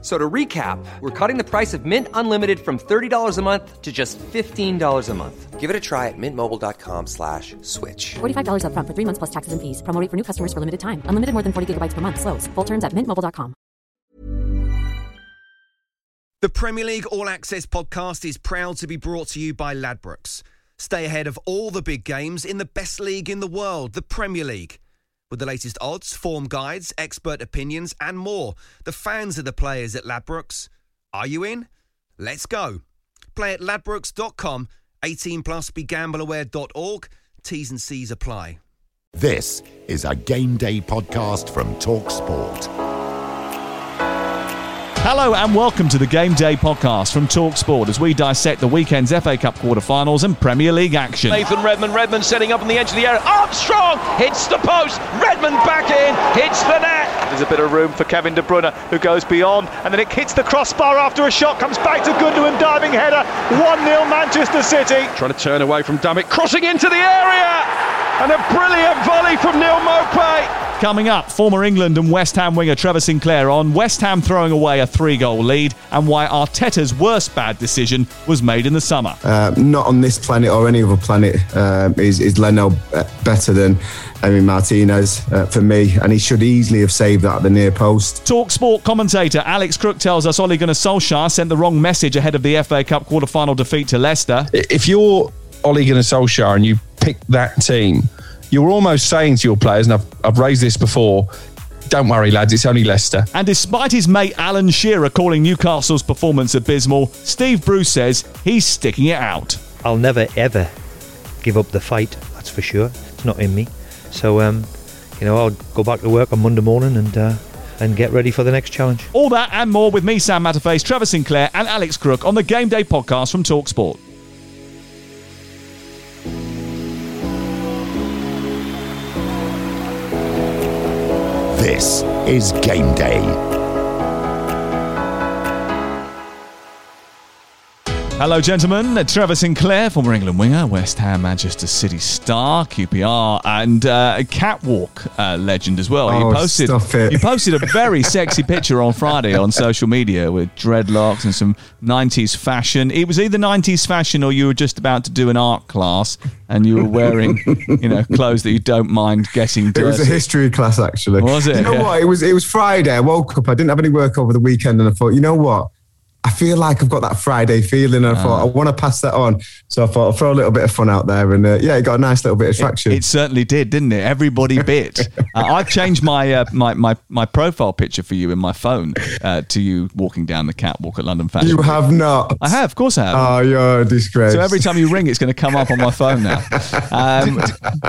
So to recap, we're cutting the price of Mint Unlimited from $30 a month to just $15 a month. Give it a try at mintmobile.com slash switch. $45 upfront for three months plus taxes and fees. Promo rate for new customers for limited time. Unlimited more than 40 gigabytes per month. Slows. Full terms at mintmobile.com. The Premier League All Access podcast is proud to be brought to you by Ladbrokes. Stay ahead of all the big games in the best league in the world, the Premier League. With the latest odds, form guides, expert opinions, and more, the fans are the players at Ladbrokes. Are you in? Let's go. Play at ladbrokes.com, 18 plus begambleaware.org. T's and C's apply. This is a game day podcast from Talk Sport. Hello and welcome to the Game Day podcast from Talksport as we dissect the weekend's FA Cup quarter-finals and Premier League action. Nathan Redmond, Redmond setting up on the edge of the area. Armstrong hits the post. Redmond back in, hits the net. There's a bit of room for Kevin De Bruyne who goes beyond and then it hits the crossbar after a shot comes back to Gundogan diving header. 1-0 Manchester City. Trying to turn away from Dummett, crossing into the area and a brilliant volley from Neal Maupay. Coming up, former England and West Ham winger Trevor Sinclair on West Ham throwing away a three-goal lead and why Arteta's worst bad decision was made in the summer. Uh, not on this planet or any other planet uh, is, is Leno better than Emi Martinez uh, for me, and he should easily have saved that at the near post. Talk sport commentator Alex Crook tells us Ole Gunnar Solskjaer sent the wrong message ahead of the FA Cup quarter-final defeat to Leicester. If you're Ole Gunnar Solskjaer and you pick that team, you're almost saying to your players, and I've, I've raised this before, don't worry, lads, it's only Leicester. And despite his mate Alan Shearer calling Newcastle's performance abysmal, Steve Bruce says he's sticking it out. I'll never, ever give up the fight, that's for sure. It's not in me. So, um, you know, I'll go back to work on Monday morning and. Uh, and get ready for the next challenge. All that and more with me, Sam Matterface, Trevor Sinclair, and Alex Crook on the Game Day podcast from Talksport. This is Game Day. Hello, gentlemen. Trevor Sinclair, former England winger, West Ham, Manchester City star, QPR, and uh, catwalk uh, legend as well. Oh, you posted you posted a very sexy picture on Friday on social media with dreadlocks and some '90s fashion. It was either '90s fashion or you were just about to do an art class and you were wearing, you know, clothes that you don't mind getting dirty. It was a history class, actually. Was it? You know Yeah. what? It was. It was Friday. I woke up. I didn't have any work over the weekend, and I thought, you know what? I feel like I've got that Friday feeling, and I Ah. thought I want to pass that on. So I thought I'll throw a little bit of fun out there, and uh, yeah, it got a nice little bit of traction. It certainly did, didn't it? Everybody bit. uh, I've changed my, uh, my my my profile picture for you in my phone uh, to you walking down the catwalk at London Fashion. you Week. have not. I have, of course, I have. Oh, you're a disgrace. so every time you ring, it's going to come up on my phone now. Um,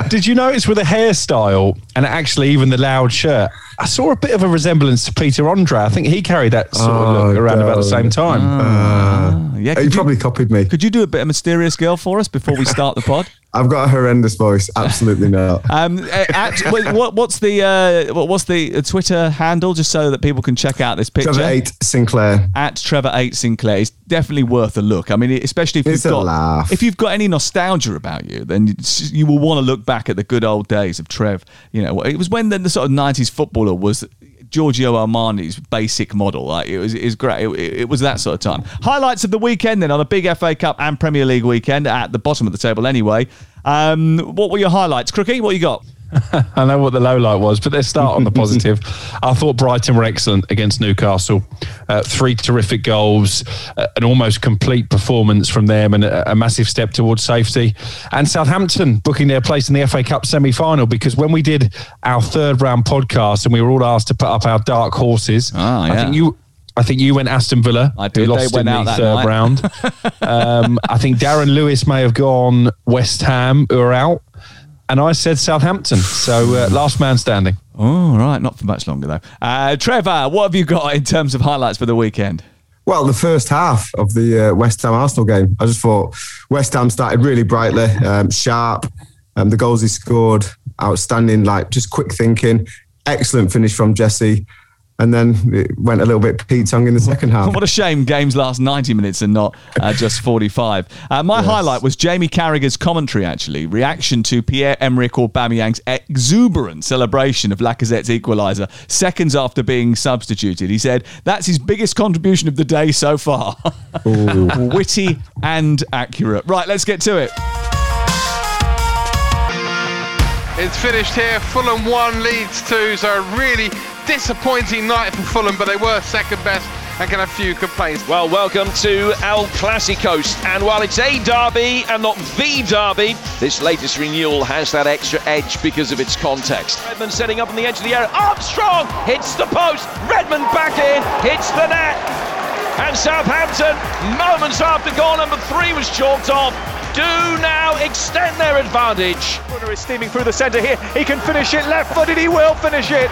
Did you notice with the hairstyle and actually even the loud shirt? I saw a bit of a resemblance to Peter Andre. I think he carried that sort of Oh, look around about the same time. uh, yeah, you could you, probably copied me. could you do a bit of mysterious girl for us before we start the pod? I've got a horrendous voice. Absolutely not. Um, at, wait, what, what's the uh, what, what's the uh, Twitter handle just so that people can check out this picture? Trevor Eight Sinclair. at Trevor Eight Sinclair is definitely worth a look. I mean, especially if It's you've a got laugh. if you've got any nostalgia about you, then you- you will want to look back at the good old days of Trev. You know, it was when the, the sort of '90s footballer was. Giorgio Armani's basic model, like it was, it was great. It, it was that sort of time. Highlights of the weekend then on a big FA Cup and Premier League weekend at the bottom of the table anyway. Um, what were your highlights, Crookie? What you got? I know what the low light was, but let's start on the positive. I thought Brighton were excellent against Newcastle. Uh, three terrific goals, uh, an almost complete performance from them, and a, a massive step towards safety. And Southampton booking their place in the FA Cup semi final because when we did our third round podcast and we were all asked to put up our dark horses, Ah, I think you. I think you went Aston Villa. I did. They Lost in the that third night. round. um, I think Darren Lewis may have gone West Ham, who are out. And I said Southampton. So uh, last man standing. Oh, right, not for much longer though. Uh, Trevor, what have you got in terms of highlights for the weekend? Well, the first half of the uh, West Ham Arsenal game, I just thought West Ham started really brightly, um, sharp. Um, the goals he scored, outstanding, like just quick thinking. Excellent finish from Jesse. And then it went a little bit Pete Tong in the second half. what a shame games last 90 minutes and not uh, just 45. Uh, my yes. highlight was Jamie Carragher's commentary, actually, reaction to Pierre-Emerick Aubameyang's exuberant celebration of Lacazette's equaliser seconds after being substituted. He said, that's his biggest contribution of the day so far. Witty and accurate. Right, let's get to it. It's finished here. Fulham 1, Leeds 2. So really disappointing night for Fulham, but they were second best and get a few complaints. Well, welcome to El Clasicos. And while it's a derby and not the derby, this latest renewal has that extra edge because of its context. Redmond setting up on the edge of the area. Armstrong hits the post. Redmond back in, hits the net. And Southampton, moments after goal number three was chalked off, do now extend their advantage. Bruyne is steaming through the centre here. He can finish it left footed. He will finish it.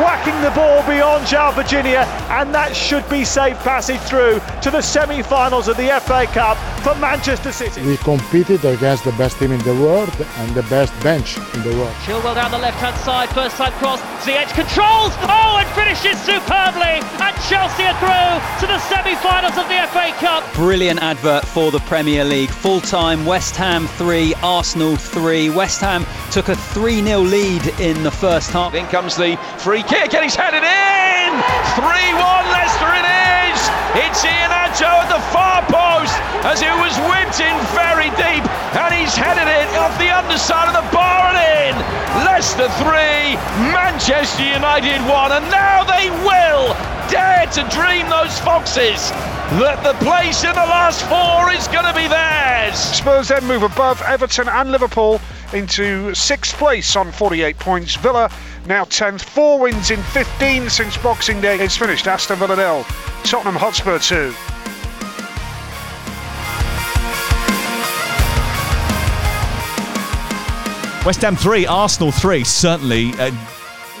Whacking the ball beyond João Virginia, and that should be safe passage through to the semi finals of the FA Cup for Manchester City. We competed against the best team in the world and the best bench in the world. Chilwell down the left hand side, first time cross. Ziyech controls. Oh, and finishes superbly. And Chelsea are through to the semi finals of the FA Cup. Brilliant advert for the Premier League. Full time West Ham 3, Arsenal 3. West Ham took a 3 0 lead in the first half. In comes the free kick and he's headed in! 3 1 Leicester it is! It's Iheanacho at the far post as it was whipped in very deep and he's headed it off the underside of the bar and in! Leicester 3, Manchester United 1, and now they will dare to dream those Foxes that the place in the last four is going to be theirs. Spurs then move above Everton and Liverpool into sixth place on 48 points. Villa now 10th, four wins in 15 since Boxing Day. It's finished. Aston Villa nil, Tottenham Hotspur 2. West Ham 3, Arsenal 3. Certainly uh,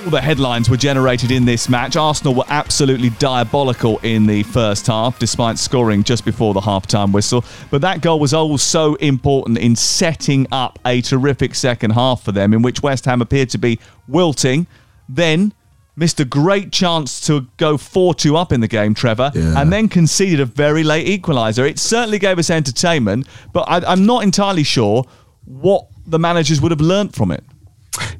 all the headlines were generated in this match. Arsenal were absolutely diabolical in the first half, despite scoring just before the half-time whistle. But that goal was also important in setting up a terrific second half for them, in which West Ham appeared to be wilting. Then missed a great chance to go 4-2 up in the game, Trevor, yeah. and then conceded a very late equaliser. It certainly gave us entertainment, but I, I'm not entirely sure what the managers would have learnt from it.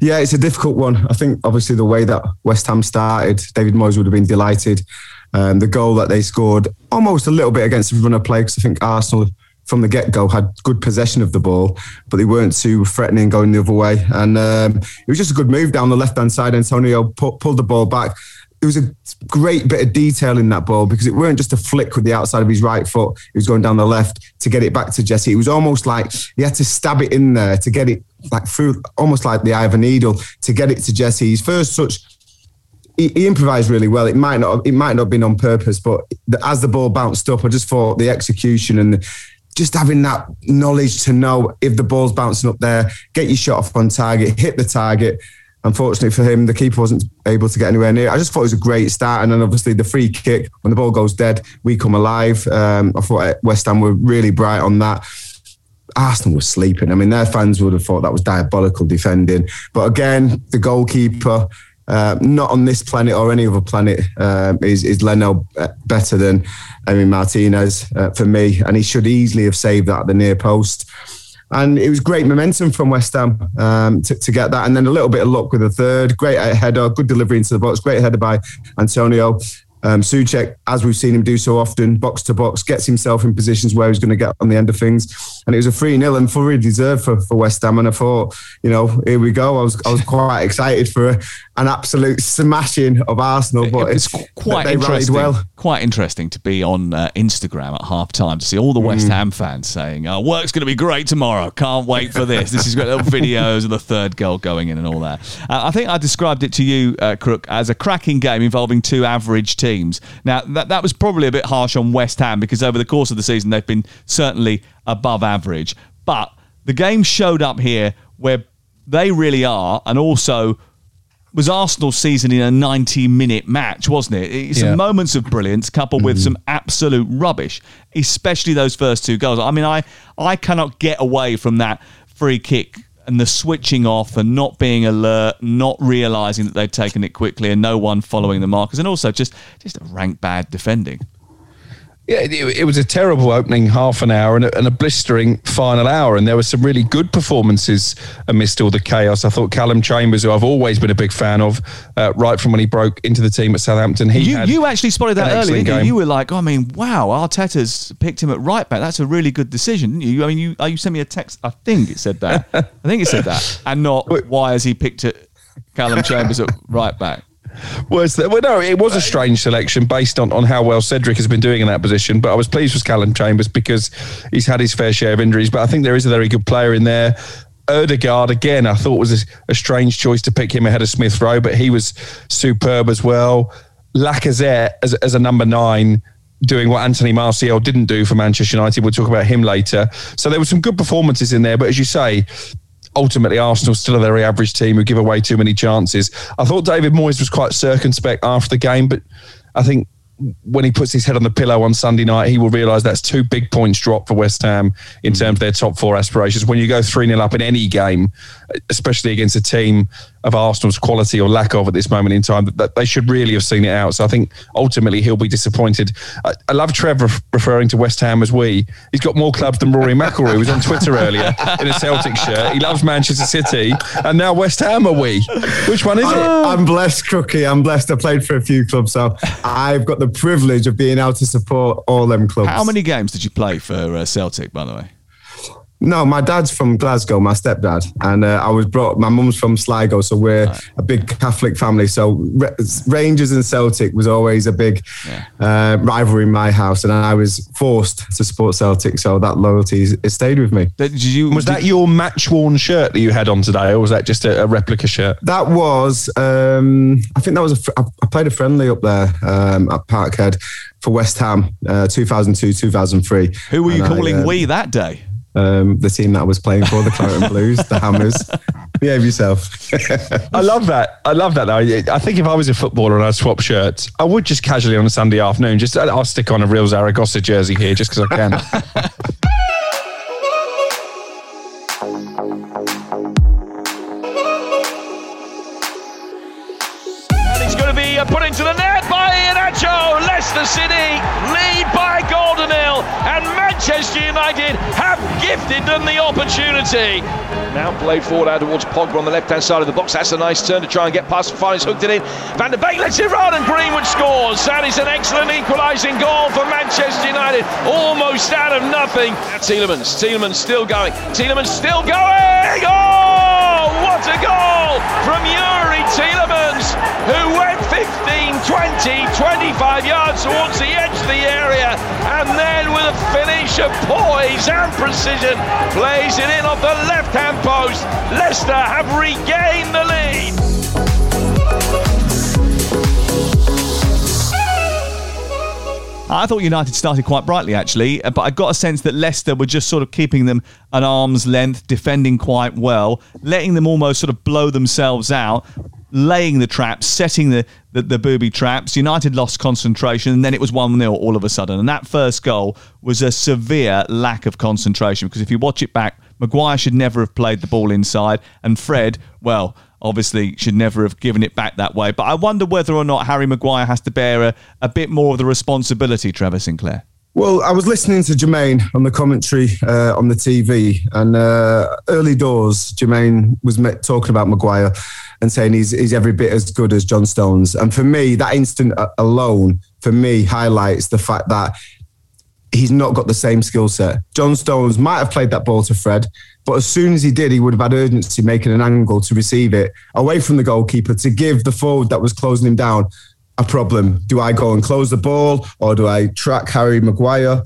Yeah, it's a difficult one. I think obviously the way that West Ham started, David Moyes would have been delighted. Um, the goal that they scored almost a little bit against the runner play because I think Arsenal from the get go had good possession of the ball, but they weren't too threatening going the other way. And um, it was just a good move down the left hand side. Antonio pu- pulled the ball back. There was a great bit of detail in that ball because it weren't just a flick with the outside of his right foot. He was going down the left to get it back to Jesse. It was almost like he had to stab it in there to get it like through, almost like the eye of a needle to get it to Jesse. His first touch, he, he, improvised really well. It might not, it might not have been on purpose, but as the ball bounced up, I just thought the execution and just having that knowledge to know if the ball's bouncing up there, get your shot off on target, hit the target unfortunately for him, the keeper wasn't able to get anywhere near. I just thought it was a great start, and then obviously the free kick when the ball goes dead, we come alive. Um, I thought West Ham were really bright on that. Arsenal was sleeping. I mean, their fans would have thought that was diabolical defending. But again, the goalkeeper, uh, not on this planet or any other planet, uh, is, is Leno uh, better than Emi Martinez uh, for me. And he should easily have saved that at the near post. And it was great momentum from West Ham um, to, to, get that. And then a little bit of luck with a third. Great header, good delivery into the box. Great header by Antonio. Um, Soucek, as we've seen him do so often, box to box, gets himself in positions where he's going to get on the end of things. And it was a 3 0 and fully deserved for, for West Ham. And I thought, you know, here we go. I was I was quite excited for a, an absolute smashing of Arsenal. But it's, quite interesting. Well. Quite interesting to be on uh, Instagram at half time to see all the West mm. Ham fans saying, oh, work's going to be great tomorrow. Can't wait for this. this is got little videos of the third goal going in and all that. Uh, I think I described it to you, uh, Crook, as a cracking game involving two average teams. Now, that, that was probably a bit harsh on West Ham because over the course of the season, they've been certainly above average. But the game showed up here where they really are, and also was Arsenal's season in a 90 minute match, wasn't it? Some yeah. moments of brilliance coupled with mm-hmm. some absolute rubbish, especially those first two goals. I mean, I, I cannot get away from that free kick and the switching off and not being alert, not realizing that they'd taken it quickly, and no one following the markers, and also just just a rank bad defending. Yeah, it, it, was a terrible opening half an hour and a, and a, blistering final hour. And there were some really good performances amidst all the chaos. I thought Callum Chambers, who I've always been a big fan of, uh, right from when he broke into the team at Southampton, he you, you actually spotted that early, didn't you? You were like, oh, I mean, wow, Arteta's picked him at right back. That's a really good decision, didn't you? I mean, you, you sent me a text. I think it said that. I think it said that, and not why has he picked it, Callum Chambers at right back was that? Well, no, it was a uh, strange selection based on, on how well Cedric has been doing in that position. But I was pleased with Callum Chambers because he's had his fair share of injuries. But I think there is a very good player in there. Odegaard again, I thought was a, a strange choice to pick him ahead of Smith Rowe, but he was superb as well. Lacazette as, as a number nine doing what Anthony Martial didn't do for Manchester United. We'll talk about him later. So there were some good performances in there, but as you say, ultimately Arsenal still a very average team who give away too many chances. I thought David Moyes was quite circumspect after the game, but I think when he puts his head on the pillow on Sunday night, he will realise that's two big points drop for West Ham in mm. terms of their top four aspirations. When you go 3 0 up in any game, especially against a team of Arsenal's quality or lack of at this moment in time, that they should really have seen it out. So I think ultimately he'll be disappointed. I, I love Trevor referring to West Ham as we. He's got more clubs than Rory McIlroy, who was on Twitter earlier in a Celtic shirt. He loves Manchester City, and now West Ham are we. Which one is it? I'm blessed, Crookie. I'm blessed. I played for a few clubs, so I've got the privilege of being able to support all them clubs. How many games did you play for uh, Celtic, by the way? No, my dad's from Glasgow, my stepdad, and uh, I was brought. My mum's from Sligo, so we're right. a big Catholic family. So Rangers and Celtic was always a big yeah. uh, rivalry in my house, and I was forced to support Celtic. So that loyalty it stayed with me. Did you, was did, that your match worn shirt that you had on today, or was that just a, a replica shirt? That was. Um, I think that was. A, I played a friendly up there um, at Parkhead for West Ham, uh, 2002, 2003. Who were you calling I, um, we that day? Um, the team that I was playing for, the Claret Blues, the Hammers. Behave yourself. I love that. I love that. Though. I think if I was a footballer and I'd swap shirts, I would just casually on a Sunday afternoon, just I'll stick on a real Zaragoza jersey here just because I can. Now played forward out towards Pogba on the left hand side of the box. That's a nice turn to try and get past. Finally hooked it in. Van der Beek lets it run, and Greenwood scores. That is an excellent equalising goal for Manchester United. Almost out of nothing. Tielemans, Tielemans still going. Tielemans still going. Oh, what a goal from Youri Tielemans, who went 15, 20, 25 yards towards the edge of the area, and then with a finish of poise and precision, plays it in off the left hand post. Leicester have regained the lead. I thought United started quite brightly, actually, but I got a sense that Leicester were just sort of keeping them at arm's length, defending quite well, letting them almost sort of blow themselves out, laying the traps, setting the, the, the booby traps. United lost concentration, and then it was 1 0 all of a sudden. And that first goal was a severe lack of concentration because if you watch it back, Maguire should never have played the ball inside, and Fred, well, obviously should never have given it back that way. But I wonder whether or not Harry Maguire has to bear a, a bit more of the responsibility, Trevor Sinclair. Well, I was listening to Jermaine on the commentary uh, on the TV, and uh, early doors, Jermaine was met, talking about Maguire and saying he's, he's every bit as good as John Stones. And for me, that instant alone, for me, highlights the fact that he's not got the same skill set. John Stones might have played that ball to Fred, but as soon as he did, he would have had urgency making an angle to receive it away from the goalkeeper to give the forward that was closing him down a problem. Do I go and close the ball or do I track Harry Maguire?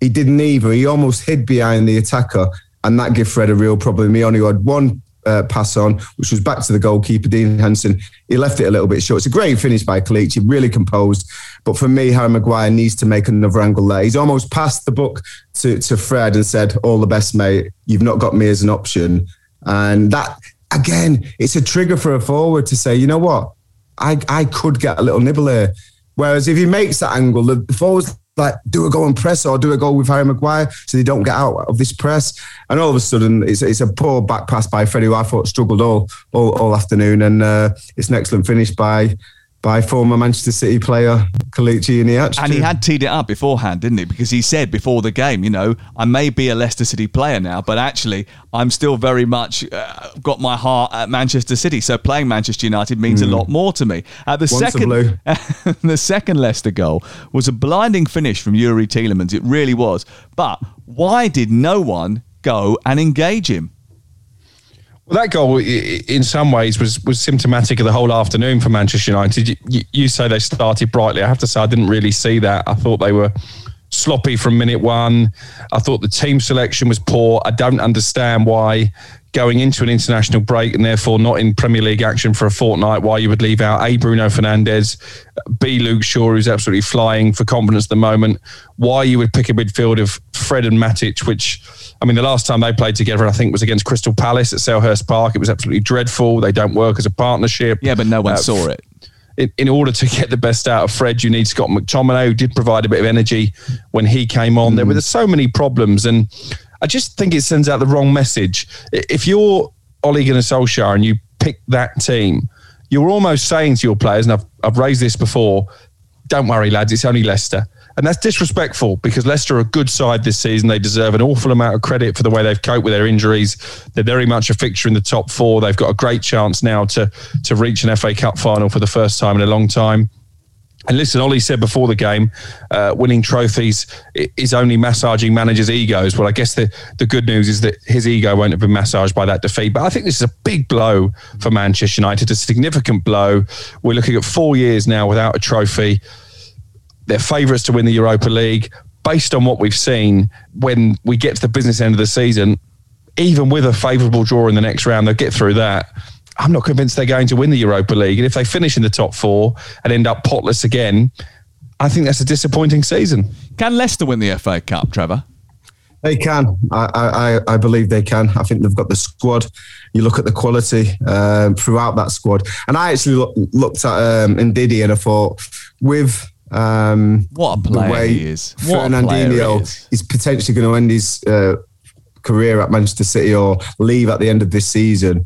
He didn't either. He almost hid behind the attacker, and that gave Fred a real problem. He only had one uh, pass on, which was back to the goalkeeper, Dean Henderson. He left it a little bit short. It's a great finish by Kelechi, really composed. But for me, Harry Maguire needs to make another angle there. He's almost passed the book to, to Fred and said, All the best, mate. You've not got me as an option. And that, again, it's a trigger for a forward to say, you know what? I, I could get a little nibble here. Whereas if he makes that angle, the forwards like do a go and press or do a go with Harry Maguire so they don't get out of this press. And all of a sudden, it's, it's a poor back pass by Freddie, who I thought struggled all all, all afternoon, and uh, it's an excellent finish by by former Manchester City player Kelechi Iheanacho. And he had teed it up beforehand, didn't he? Because he said before the game, you know, I may be a Leicester City player now, but actually, I'm still very much uh, got my heart at Manchester City. So playing Manchester United means mm. a lot more to me. Uh, the Once second, the second Leicester goal was a blinding finish from Youri Tielemans. It really was. But why did no one go and engage him? Well, that goal, in some ways, was was symptomatic of the whole afternoon for Manchester United. You, you, say they started brightly. I have to say, I didn't really see that. I thought they were sloppy from minute one. I thought the team selection was poor. I don't understand why going into an international break and therefore not in Premier League action for a fortnight, why you would leave out A. Bruno Fernandes, B. Luke Shaw, who's absolutely flying for confidence at the moment, why you would pick a midfield of Fred and Matic, which, I mean, the last time they played together, I think, was against Crystal Palace at Selhurst Park. It was absolutely dreadful. They don't work as a partnership. Yeah, but no one uh, saw it. In, in, order to get the best out of Fred, you need Scott McTominay, who did provide a bit of energy when he came on. Mm. There were so many problems. And I just think it sends out the wrong message. If you're Ole Gunnar Solskjaer and you pick that team, you're almost saying to your players, and I've, I've raised this before, don't worry, lads, it's only Leicester. And that's disrespectful because Leicester are a good side this season. They deserve an awful amount of credit for the way they've coped with their injuries. They're very much a fixture in the top four. They've got a great chance now to, to reach an FA Cup final for the first time in a long time. And listen, Ollie said before the game, uh, winning trophies is only massaging managers' egos. Well, I guess the, the good news is that his ego won't have been massaged by that defeat. But I think this is a big blow for Manchester United, a significant blow. We're looking at four years now without a trophy. They're favourites to win the Europa League. Based on what we've seen, when we get to the business end of the season, even with a favourable draw in the next round, they'll get through that I'm not convinced they're going to win the Europa League. And if they finish in the top four and end up potless again, I think that's a disappointing season. Can Leicester win the FA Cup, Trevor? They can. I, I, I believe they can. I think they've got the squad. You look at the quality um, throughout that squad. And I actually look, looked at um, Ndidi and I thought, with um, what a player the way he is. What Fernandinho is. is potentially going to end his uh, career at Manchester City or leave at the end of this season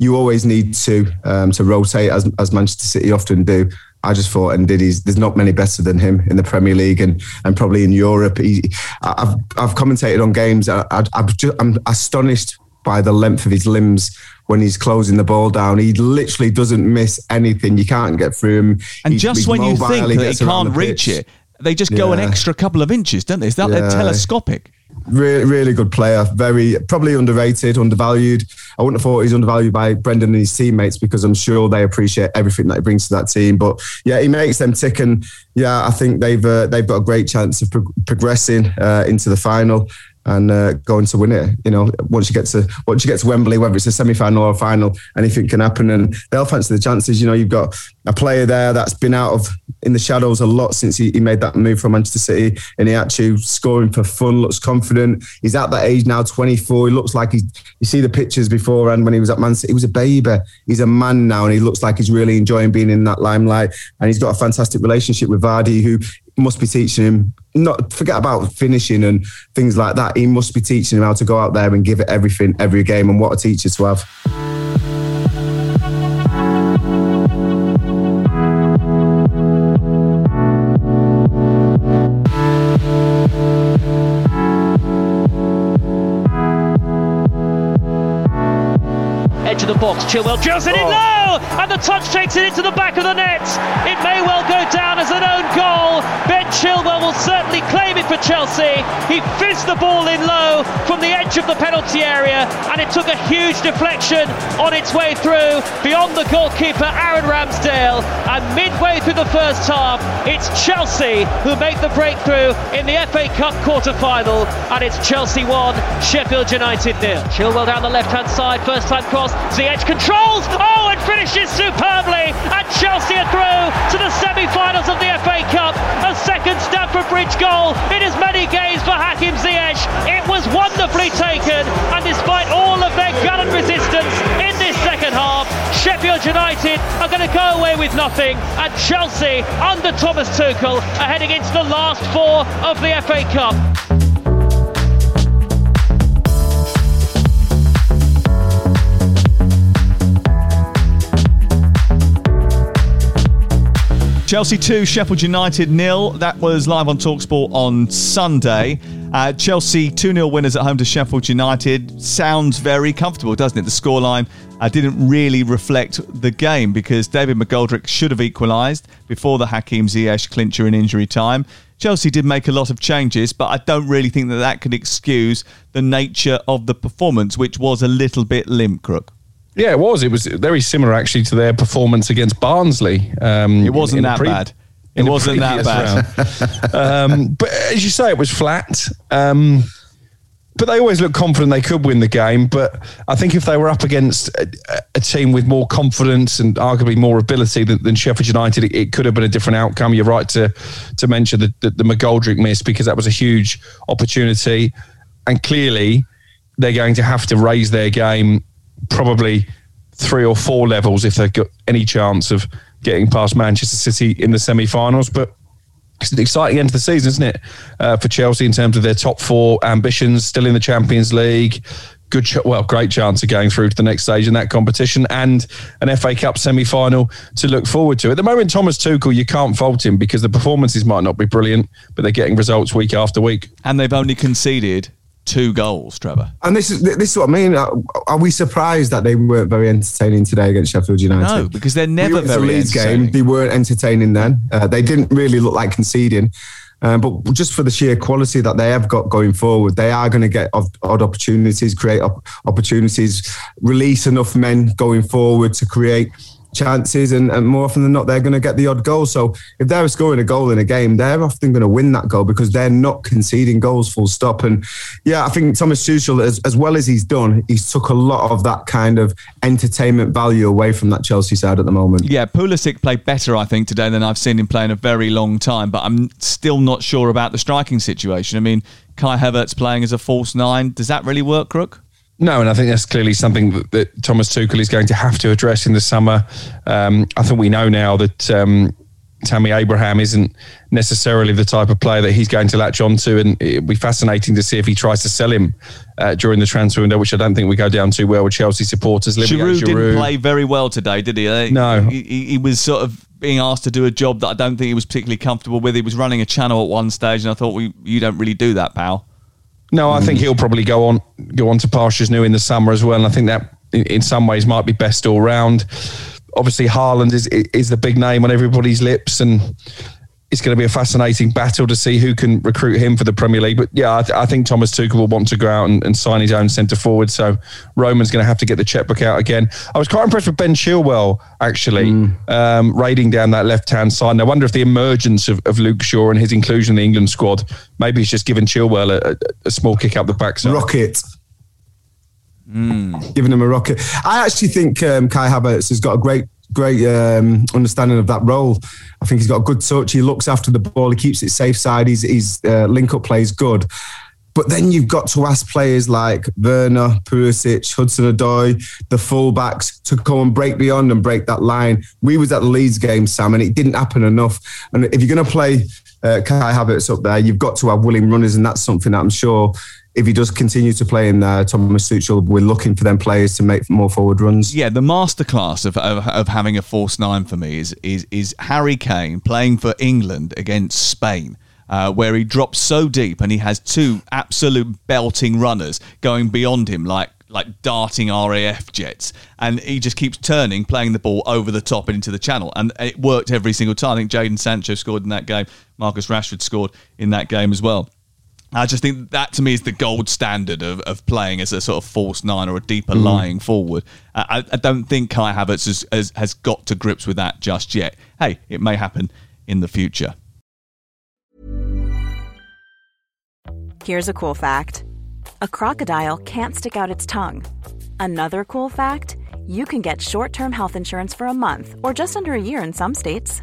you always need to um, to rotate as as Manchester City often do. I just thought, Ndidi's there's not many better than him in the Premier League and and probably in Europe. He, I've I've commentated on games. I, I, I'm, just, I'm astonished by the length of his limbs when he's closing the ball down. He literally doesn't miss anything. You can't get through him. And he's, just when mobile, you think that he can't reach it, they just go yeah. an extra couple of inches, don't they? Is that yeah. telescopic? Really, really good player. Very probably underrated, undervalued. I wouldn't have thought he's undervalued by Brendan and his teammates because I'm sure they appreciate everything that he brings to that team. But yeah, he makes them tick, and yeah, I think they've uh, they've got a great chance of pro- progressing uh, into the final and uh, going to win it. You know, once you get to once you get to Wembley, whether it's a semi final or a final, anything can happen, and they'll fancy the chances. You know, you've got a player there that's been out of in the shadows a lot since he, he made that move from Manchester City, and he actually scoring for fun, looks confident. He's at that age now, 24. He looks like he's. You see the pictures before and when he was at Man City, he was a baby. He's a man now, and he looks like he's really enjoying being in that limelight. And he's got a fantastic relationship with Vardy, who must be teaching him not forget about finishing and things like that. He must be teaching him how to go out there and give it everything every game, and what a teacher to have. Box, Chilwell drills it oh. in low, and the touch takes it into the back of the net. It may well go down as an own goal. Ben Chilwell will certainly claim it for Chelsea. He fizzed the ball in low from the edge of the penalty area, and it took a huge deflection on its way through beyond the goalkeeper Aaron Ramsdale. And midway through the first half, it's Chelsea who make the breakthrough in the FA Cup quarter-final, and it's Chelsea 1, Sheffield United nil. Chilwell down the left-hand side, first time cross. Ziyech controls, oh, and finishes superbly, and Chelsea are through to the semi-finals of the FA Cup. A second Stamford Bridge goal in as many games for Hakim Ziyech. It was wonderfully taken, and despite all of their gallant resistance in this second half, Sheffield United are going to go away with nothing, and Chelsea, under Thomas Tuchel, are heading into the last four of the FA Cup. Chelsea 2, Sheffield United nil. That was live on Talksport on Sunday. Uh, Chelsea 2 0 winners at home to Sheffield United. Sounds very comfortable, doesn't it? The scoreline uh, didn't really reflect the game because David McGoldrick should have equalised before the Hakim Ziyech clincher in injury time. Chelsea did make a lot of changes, but I don't really think that that could excuse the nature of the performance, which was a little bit limp, Crook. Yeah, it was. It was very similar actually to their performance against Barnsley. Um, It wasn't in the that pre- bad. It wasn't that bad. um, but as you say, it was flat. Um, but they always looked confident they could win the game. But I think if they were up against a, a team with more confidence and arguably more ability than, than Sheffield United, it, it could have been a different outcome. You're right to to mention the, the, the McGoldrick miss because that was a huge opportunity, and clearly they're going to have to raise their game probably three or four levels if they've got any chance of getting past Manchester City in the semi-finals. But it's an exciting end to the season, isn't it, uh, for Chelsea in terms of their top four ambitions, still in the Champions League. Good, ch- well, great chance of going through to the next stage in that competition, and an FA Cup semi-final to look forward to. At the moment, Thomas Tuchel, you can't fault him because the performances might not be brilliant, but they're getting results week after week. And they've only conceded two goals, Trevor. And this is this is what I mean. Are, are we surprised that they weren't very entertaining today against Sheffield United? No, because they're never the very Leeds entertaining. game. They weren't entertaining then. Uh, they didn't really look like conceding. Um, but just for the sheer quality that they have got going forward, they are going to get odd, odd opportunities, create op- opportunities, release enough men going forward to create chances, and, and more often than not, they're going to get the odd goal. So if they're scoring a goal in a game, they're often going to win that goal because they're not conceding goals full stop. And yeah, I think Thomas Tuchel, as, as well as he's done, he's took a lot of that kind of entertainment value away from that Chelsea side at the moment. Yeah, Pulisic played better, I think, today than I've seen him play in a very long time. But I'm still not sure about the striking situation. I mean, Kai Havertz playing as a false nine. Does that really work, Crook? No, and I think that's clearly something that, that Thomas Tuchel is going to have to address in the summer. Um, I think we know now that um, Tammy Abraham isn't necessarily the type of player that he's going to latch onto, and it'll be fascinating to see if he tries to sell him uh, during the transfer window, which I don't think we go down too well with Chelsea supporters. Olivier Giroud didn't play very well today, did he? Uh, No. He, he- he was sort of being asked to do a job that I don't think he was particularly comfortable with. He was running a channel at one stage, and I thought, well, you don't really do that, pal. No, I think mm. he'll probably go on go on to pastures new in the summer as well, and I think that in, in some ways might be best all round. Obviously, Haaland is is the big name on everybody's lips, and it's going to be a fascinating battle to see who can recruit him for the Premier League. But yeah, I, th- I think Thomas Tuchel will want to go out and, and sign his own centre forward. So Roman's going to have to get the checkbook out again. I was quite impressed with Ben Chilwell actually um, raiding down that left hand side. And I wonder if the emergence of, of Luke Shaw and his inclusion in the England squad maybe he's just given Chilwell a, a, a small kick up the backside. Rocket. Giving him a rocket. I actually think um, Kai Havertz has got a great, great um, understanding of that role. I think he's got a good touch. He looks after the ball. He keeps it safe side. His, his uh, link up play is good. But then you've got to ask players like Werner, Pulisic, Hudson Odoi, the fullbacks to go and break beyond and break that line. We was at the Leeds game, Sam, and it didn't happen enough. And if you're going to play uh, Kai Havertz up there, you've got to have willing runners, and that's something that I'm sure if he does continue to play in there, Thomas Tuchel, we're looking for them players to make more forward runs. Yeah, the masterclass of, of, of having a false nine for me is, is is Harry Kane playing for England against Spain. Uh, where he drops so deep and he has two absolute belting runners going beyond him like like darting RAF jets, and he just keeps turning, playing the ball over the top and into the channel, and it worked every single time. I think Jadon Sancho scored in that game, Marcus Rashford scored in that game as well. I just think that to me is the gold standard of, of playing as a sort of false nine or a deeper Mm. lying forward. I, I don't think Kai Havertz has, has, has got to grips with that just yet. Hey, it may happen in the future. Here's a cool fact a crocodile can't stick out its tongue. Another cool fact you can get short term health insurance for a month or just under a year in some states.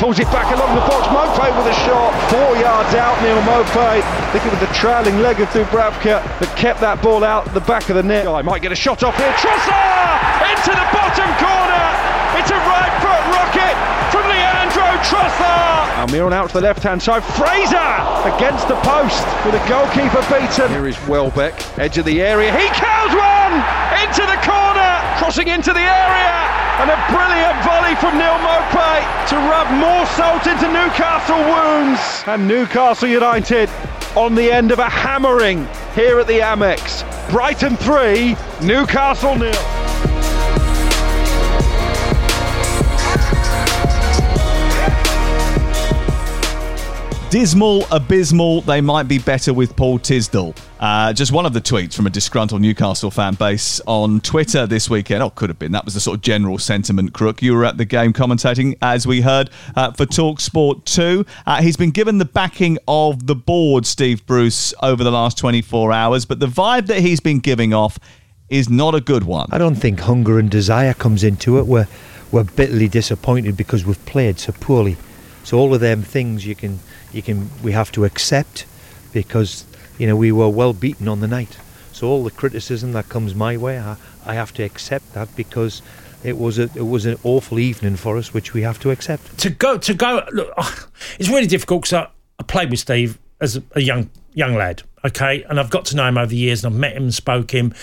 Pulls it back along the box. Maupay with a shot. Four yards out, Neal Maupay. I think it was the trailing leg of Dubravka that kept that ball out the back of the net. Oh, I might get a shot off here. Trossard into the bottom corner. It's a right foot rocket from Leandro Trossard. Almiron out to the left hand side. Fraser against the post with a goalkeeper beaten. Here is Welbeck, edge of the area. He curls one into the corner, crossing into the area. And a brilliant volley from Neal Maupay to rub more salt into Newcastle wounds. And Newcastle United on the end of a hammering here at the Amex. Brighton 3, Newcastle nil. Dismal, abysmal, they might be better with Paul Tisdale. Uh, just one of the tweets from a disgruntled Newcastle fan base on Twitter this weekend. Oh, could have been. That was the sort of general sentiment, Crook. You were at the game commentating, as we heard, uh, for Talk Sport 2. Uh, he's been given the backing of the board, Steve Bruce, over the last 24 hours, but the vibe that he's been giving off is not a good one. I don't think hunger and desire comes into it. We're, we're bitterly disappointed because we've played so poorly. So all of them things you can you can we have to accept because you know we were well beaten on the night. So all the criticism that comes my way, I, I have to accept that because it was a it was an awful evening for us, which we have to accept. to go to go look it's really difficult because I, I played with steve as a, young young lad okay and i've got to know him over the years and i've met him and spoke him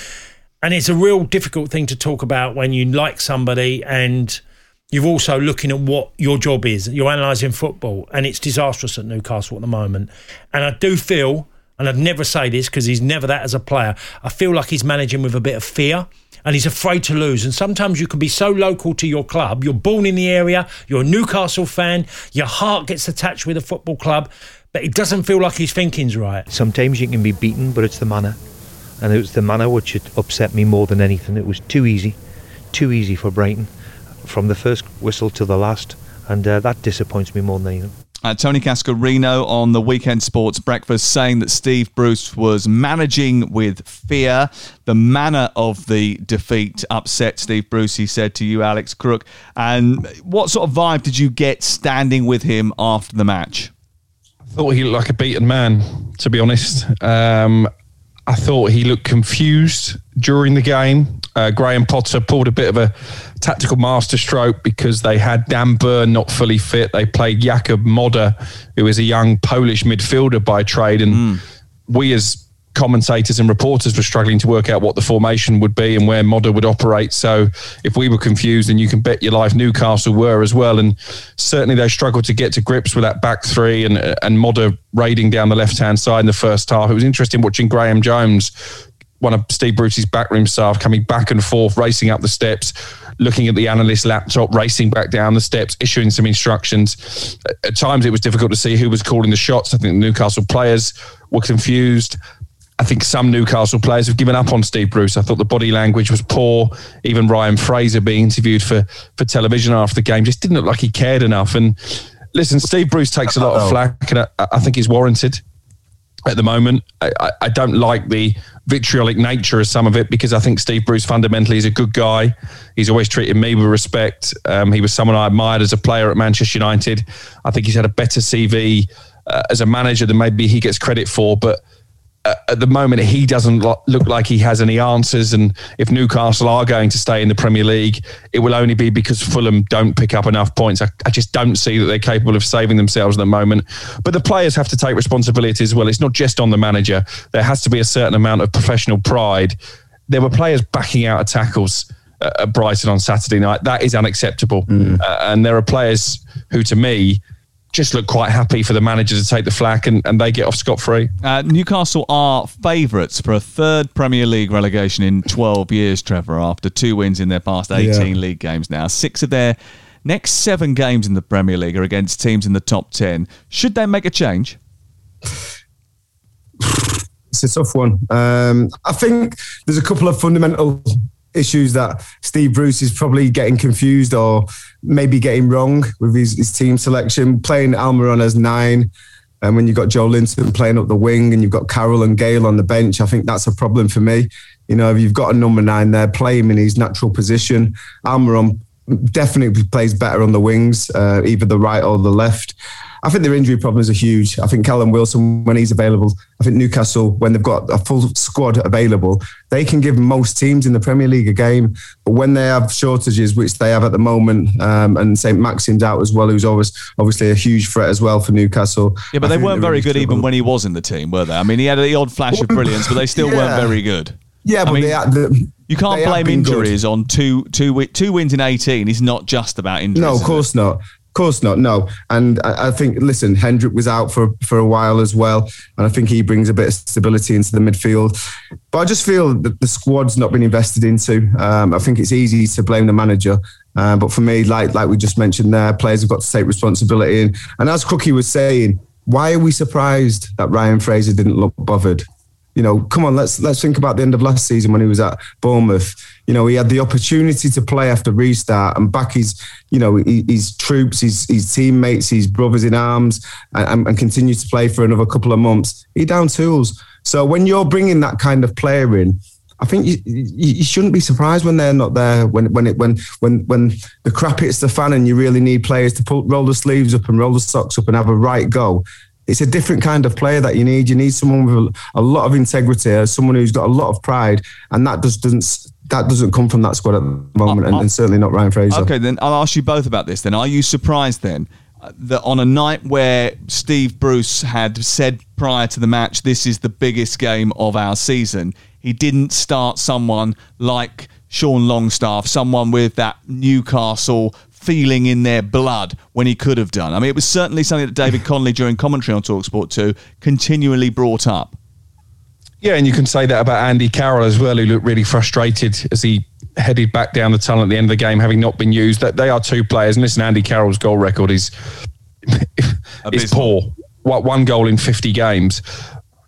and it's a real difficult thing to talk about when you like somebody and you're also looking at what your job is you're analysing football and it's disastrous at newcastle at the moment and i do feel and i'd never say this because he's never that as a player i feel like he's managing with a bit of fear and he's afraid to lose. And sometimes you can be so local to your club. You're born in the area, you're a Newcastle fan, your heart gets attached with a football club, but it doesn't feel like his thinking's right. Sometimes you can be beaten, but it's the manner, and it was the manner which had upset me more than anything. It was too easy, too easy for Brighton, from the first whistle to the last, and uh, that disappoints me more than anything. Uh, Tony Cascarino on the Weekend Sports Breakfast saying that Steve Bruce was managing with fear. The manner of the defeat upset Steve Bruce, he said to you, Alex Crook. And what sort of vibe did you get standing with him after the match? I thought he looked like a beaten man, to be honest. Um, I thought he looked confused during the game. Uh, Graham Potter pulled a bit of a tactical masterstroke because they had Dan Burn not fully fit. They played Jakub Moder, who is a young Polish midfielder by trade. And we, as commentators and reporters, were struggling to work out what the formation would be and where Moder would operate. So if we were confused, then you can bet your life Newcastle were as well. And certainly they struggled to get to grips with that back three and, and Moder raiding down the left hand side in the first half. It was interesting watching Graeme Jones one of Steve Bruce's backroom staff coming back and forth, racing up the steps, looking at the analyst laptop, racing back down the steps, issuing some instructions. At times, it was difficult to see who was calling the shots. I think the Newcastle players were confused. I think some Newcastle players have given up on Steve Bruce. I thought the body language was poor. Even Ryan Fraser being interviewed for for television after the game just didn't look like he cared enough. And listen, Steve Bruce takes a lot of flack, and I, I think he's warranted at the moment. I, I, don't like the vitriolic nature of some of it because I think Steve Bruce fundamentally is a good guy. He's always treated me with respect. Um, he was someone I admired as a player at Manchester United. I think he's had a better CV uh, as a manager than maybe he gets credit for, but at the moment, he doesn't look like he has any answers. And if Newcastle are going to stay in the Premier League, it will only be because Fulham don't pick up enough points. I, I, just don't see that they're capable of saving themselves at the moment. But the players have to take responsibility as well. It's not just on the manager, there has to be a certain amount of professional pride. There were players backing out of tackles uh, at Brighton on Saturday night. That is unacceptable. Mm. Uh, and there are players who, to me, just look quite happy for the manager to take the flak and, and they get off scot free. Uh, Newcastle are favourites for a third Premier League relegation in 12 years, Trevor, after two wins in their past 18 yeah. league games now. Six of their next seven games in the Premier League are against teams in the top 10. Should they make a change? It's a tough one. Um, I think there's a couple of fundamental issues that Steve Bruce is probably getting confused or maybe getting wrong with his, his team selection. Playing Almiron as nine, and when you've got Joelinton playing up the wing and you've got Carroll and Gayle on the bench, I think that's a problem for me. You know, if you've got a number nine there, play him in his natural position. Almiron definitely plays better on the wings, uh, either the right or the left. I think their injury problems are huge. I think Callum Wilson, when he's available, I think Newcastle, when they've got a full squad available, they can give most teams in the Premier League a game. But when they have shortages, which they have at the moment, um, and St. Maxim's out as well, who's always obviously a huge threat as well for Newcastle. Yeah, but I they weren't very good even when he was in the team, were they? I mean, he had the odd flash of brilliance, but they still yeah. weren't very good. Yeah, but I mean, they, the, you can't blame injuries good. on two, two, two wins in 18. It's not just about injuries. No, of course it? not course not. No, and I, I, think listen, Hendrick was out for for a while as well, and I think he brings a bit of stability into the midfield. But I just feel that the squad's not been invested into. Um, I think it's easy to blame the manager. Uh, but for me, like like we just mentioned there, players have got to take responsibility. And, and as Crookie was saying, why are we surprised that Ryan Fraser didn't look bothered? You know, come on, let's let's think about the end of last season when he was at Bournemouth. You know, he had the opportunity to play after restart and back his, you know, his troops, his his teammates, his brothers in arms, and, and continue to play for another couple of months. He down tools. So when you're bringing that kind of player in, I think you, you, shouldn't be surprised when they're not there. When when it when when when the crap hits the fan and you really need players to pull, roll the sleeves up and roll the socks up and have a right go it's a different kind of player that you need. You need someone with a, lot of integrity, uh, someone who's got a lot of pride, and that just doesn't that doesn't come from that squad at the moment, uh, and, and, certainly not Ryan Fraser. Okay, then I'll ask you both about this. Then, are you surprised then? Uh, that on a night where Steve Bruce had said prior to the match, this is the biggest game of our season, he didn't start someone like Sean Longstaff, someone with that Newcastle feeling in their blood when he could have done. I mean, it was certainly something that David Connolly during commentary on Talksport 2 continually brought up. Yeah, and you can say that about Andy Carroll as well, who looked really frustrated as he headed back down the tunnel at the end of the game, having not been used. That they are two players, and listen, Andy Carroll's goal record is is poor. What one goal in fifty games?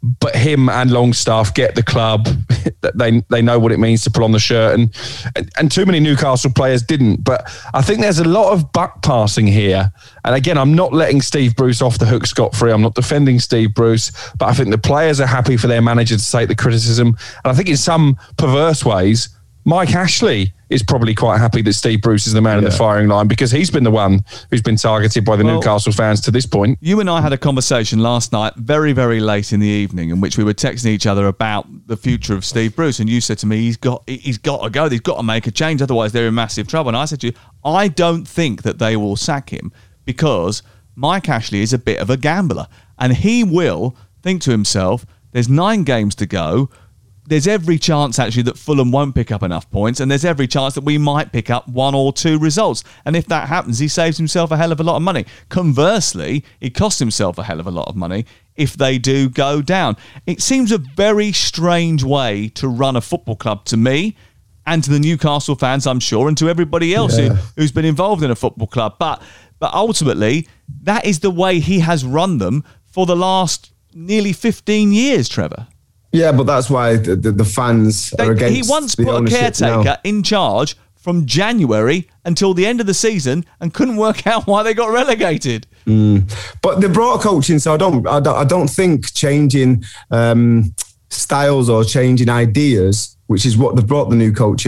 But him and Longstaff get the club. they they know what it means to pull on the shirt, and, and, and too many Newcastle players didn't. But I think there's a lot of buck passing here. And again, I'm not letting Steve Bruce off the hook scot free. I'm not defending Steve Bruce, but I think the players are happy for their manager to take the criticism. And I think in some perverse ways, Mike Ashley is probably quite happy that Steve Bruce is the man yeah. in the firing line because he's been the one who's been targeted by the well, Newcastle fans to this point. You and I had a conversation last night, very, very late in the evening, in which we were texting each other about the future of Steve Bruce. And you said to me, he's got, he's got to go. He's got to make a change, otherwise they're in massive trouble. And I said to you, I don't think that they will sack him because Mike Ashley is a bit of a gambler, and he will think to himself, "There's nine games to go." There's every chance actually that Fulham won't pick up enough points, and there's every chance that we might pick up one or two results. And if that happens, he saves himself a hell of a lot of money. Conversely, he costs himself a hell of a lot of money if they do go down. It seems a very strange way to run a football club to me and to the Newcastle fans, I'm sure, and to everybody else yeah. who, who's been involved in a football club. But but ultimately, that is the way he has run them for the last nearly 15 years, Trevor. Yeah, but that's why the, the, the fans They- are against. he once put a caretaker now. in charge from January until the end of the season and couldn't work out why they got relegated. Mm. But they brought coaching, so I don't, I don't, I don't think changing um, styles or changing ideas, which is what they've brought the new coach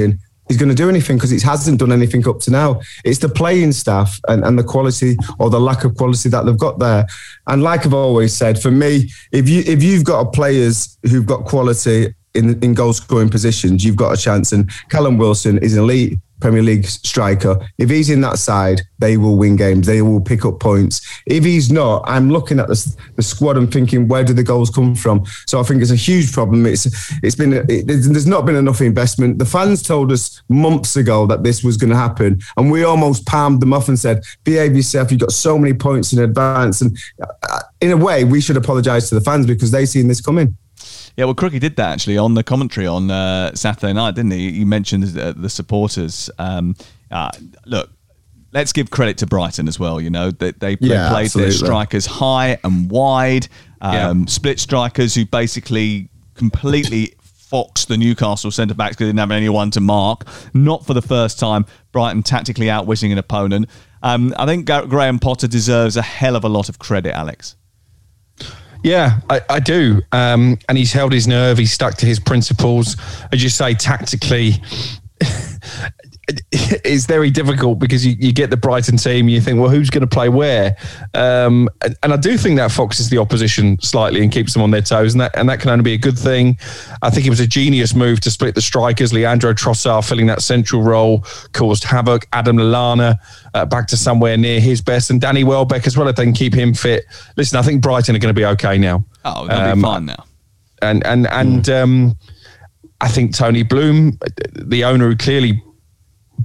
is going to do anything because it hasn't done anything up to now. It's the playing staff and, and the quality or the lack of quality that they've got there. And like I've always said, for me, if you if you've got players who've got quality in in goal scoring positions, you've got a chance. And Callum Wilson is elite Premier League striker. If he's in that side, they will win games. They will pick up points. If he's not, I'm looking at the, the squad and thinking, where do the goals come from? So I think it's a huge problem. It's it's been it, there's not been enough investment. The fans told us months ago that this was going to happen, and we almost palmed them off and said, "Behave yourself. You've got so many points in advance." And uh, in a way, we should apologise to the fans because they seen this coming. Yeah, well, Crookie did that actually on the commentary on uh, Saturday night, didn't he? You mentioned the, the supporters. Um, uh, look, let's give credit to Brighton as well. You know that they, they Yeah, played their strikers high and wide, um, split strikers who basically completely foxed the Newcastle centre backs because they didn't have anyone to mark. Not for the first time, Brighton tactically outwitting an opponent. Um, I think Graham Potter deserves a hell of a lot of credit, Alex. Yeah, I, I do. Um, and he's held his nerve. He's stuck to his principles. As you say, tactically, it's very difficult because you, you get the Brighton team, you think, well, who's going to play where? Um, and, and I do think that foxes the opposition slightly and keeps them on their toes, and that and that can only be a good thing. I think it was a genius move to split the strikers. Leandro Trossard filling that central role caused havoc. Adam Lallana uh, back to somewhere near his best, and Danny Welbeck as well. If they can keep him fit, listen, I think Brighton are going to be okay now. Oh, they'll Um, be fine now. and and and um, I think Tony Bloom, the owner who clearly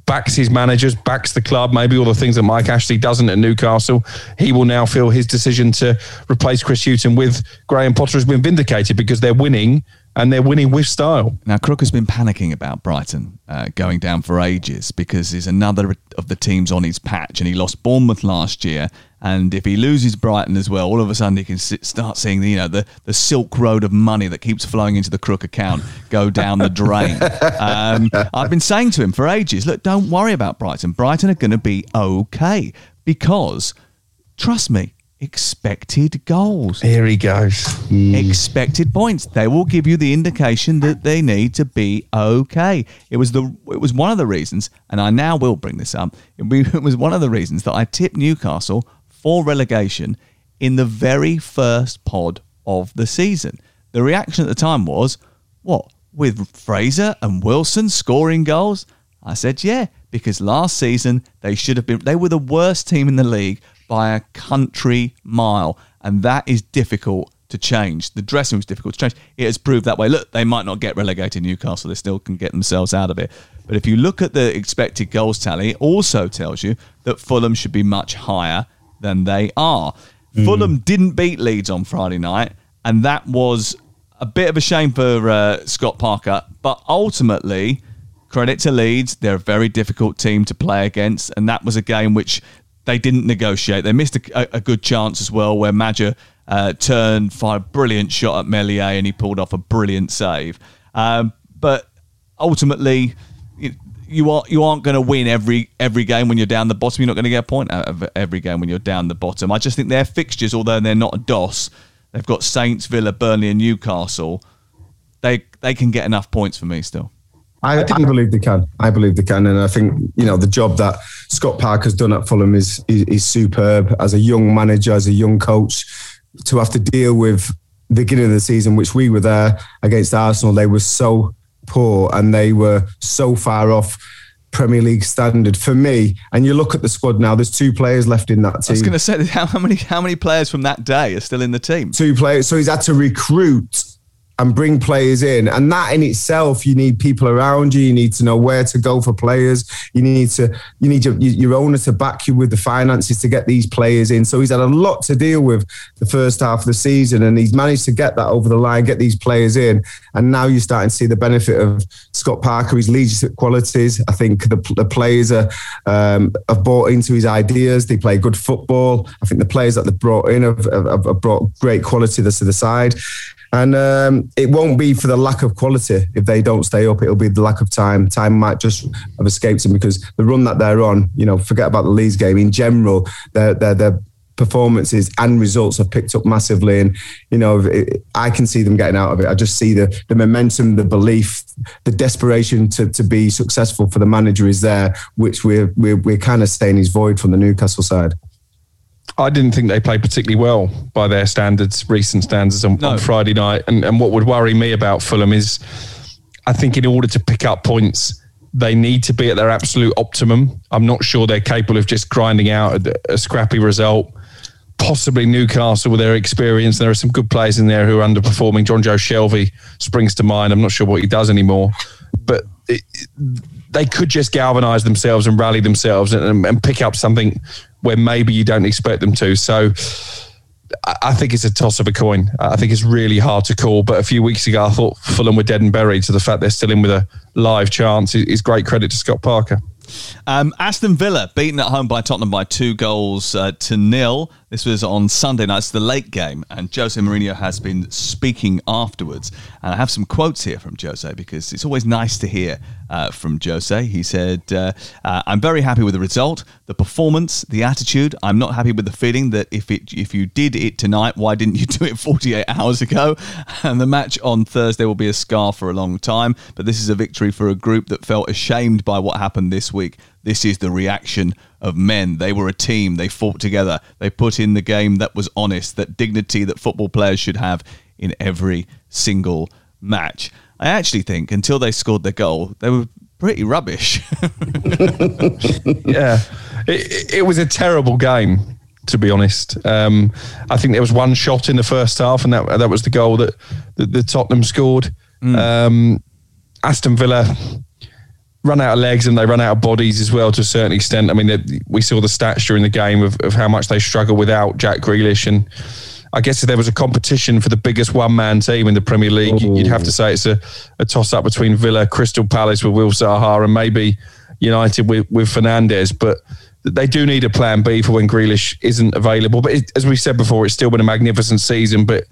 backs his managers, backs the club, maybe all the things that Mike Ashley doesn't at Newcastle, he will now feel his decision to replace Chris Hughton with Graham Potter has been vindicated because they're winning and they're winning with style. Now, Crook has been panicking about Brighton uh, going down for ages because he's another of the teams on his patch, and he lost Bournemouth last year. And if he loses Brighton as well, all of a sudden he can sit, start seeing the you know the, the silk road of money that keeps flowing into the Crook account go down the drain. um, I've been saying to him for ages, look, don't worry about Brighton. Brighton are going to be okay because, trust me, expected goals. Here he goes. Expected points. They will give you the indication that they need to be okay. It was the it was one of the reasons, and I now will bring this up. It was one of the reasons that I tipped Newcastle for relegation in the very first pod of the season. The reaction at the time was, "What with Fraser and Wilson scoring goals?" I said, "Yeah, because last season they should have been. They were the worst team in the league by a country mile, and that is difficult to change. The dressing room is difficult to change. It has proved that way. Look, they might not get relegated. Newcastle, they still can get themselves out of it. But if you look at the expected goals tally, it also tells you that Fulham should be much higher than they are. Fulham didn't beat Leeds on Friday night, and that was a bit of a shame for uh, Scott Parker. But ultimately, credit to Leeds, they're a very difficult team to play against, and that was a game which they didn't negotiate. They missed a, a, a good chance as well, where Maja uh, turned, fired a brilliant shot at Meslier, and he pulled off a brilliant save. Um, but ultimately, you, are you aren't going to win every every game when you're down the bottom. You're not going to get a point out of every game when you're down the bottom. I just think their fixtures, although they're not a DOS, they've got Saints, Villa, Burnley, and Newcastle. They they can get enough points for me still. I, I believe they can. I believe they can, and I think you know the job that Scott Parker's done at Fulham is, is is superb. As a young manager, as a young coach, to have to deal with the beginning of the season, which we were there against Arsenal, they were so poor and they were so far off Premier League standard for me. And you look at the squad now. There's two players left in that team. I was going to say how many how many players from that day are still in the team? two players. So he's had to recruit and bring players in. And that in itself, you need people around you. You need to know where to go for players. You need to, you need your, your owner to back you with the finances to get these players in. So he's had a lot to deal with the first half of the season and he's managed to get that over the line, get these players in. And now you're starting to see the benefit of Scott Parker, his leadership qualities. I think the, the players are, um, have bought into his ideas. They play good football. I think the players that they've brought in have, have, have brought great quality to the side. And um, it won't be for the lack of quality if they don't stay up. It'll be the lack of time. Time might just have escaped them because the run that they're on, you know, forget about the Leeds game. In general, their their their performances and results have picked up massively. And you know, it, I can see them getting out of it. I just see the the momentum, the belief, the desperation to to be successful for the manager is there, which we're we're, we're kind of staying his void from the Newcastle side. I didn't think they played particularly well by their standards, recent standards on, No. on Friday night. And, and what would worry me about Fulham is I think in order to pick up points, they need to be at their absolute optimum. I'm not sure they're capable of just grinding out a, a scrappy result. Possibly Newcastle with their experience. There are some good players in there who are underperforming. Jonjo Shelvey springs to mind. I'm not sure what he does anymore. But it, they could just galvanise themselves and rally themselves and, and pick up something where maybe you don't expect them to. So I think it's a toss of a coin. I think it's really hard to call. But a few weeks ago, I thought Fulham were dead and buried. So the fact they're still in with a live chance is great credit to Scott Parker. Um, Aston Villa beaten at home by Tottenham by two goals uh, to nil. This was on Sunday night. It's the late game, and Jose Mourinho has been speaking afterwards. And I have some quotes here from Jose because it's always nice to hear uh, from Jose. He said, uh, uh, "I'm very happy with the result, the performance, the attitude. I'm not happy with the feeling that if it if you did it tonight, why didn't you do it 48 hours ago? And the match on Thursday will be a scar for a long time. But this is a victory for a group that felt ashamed by what happened this week. This is the reaction of men. They were a team. They fought together. They put in the game that was honest, that dignity that football players should have in every single match. I actually think until they scored their goal, they were pretty rubbish. yeah, it, it was a terrible game. To be honest, um, I think there was one shot in the first half, and that that was the goal that that, that Tottenham scored. Um, Aston Villa run out of legs and they run out of bodies as well to a certain extent. I mean, they- we saw the stats during the game of, of how much they struggle without Jack Grealish. And I guess if there was a competition for the biggest one man team in the Premier League, you'd have to say it's a, a toss up between Villa, Crystal Palace with Will Zaha, and maybe United with, with Fernandes. But they do need a plan B for when Grealish isn't available. But it, as we said before, it's still been a magnificent season, but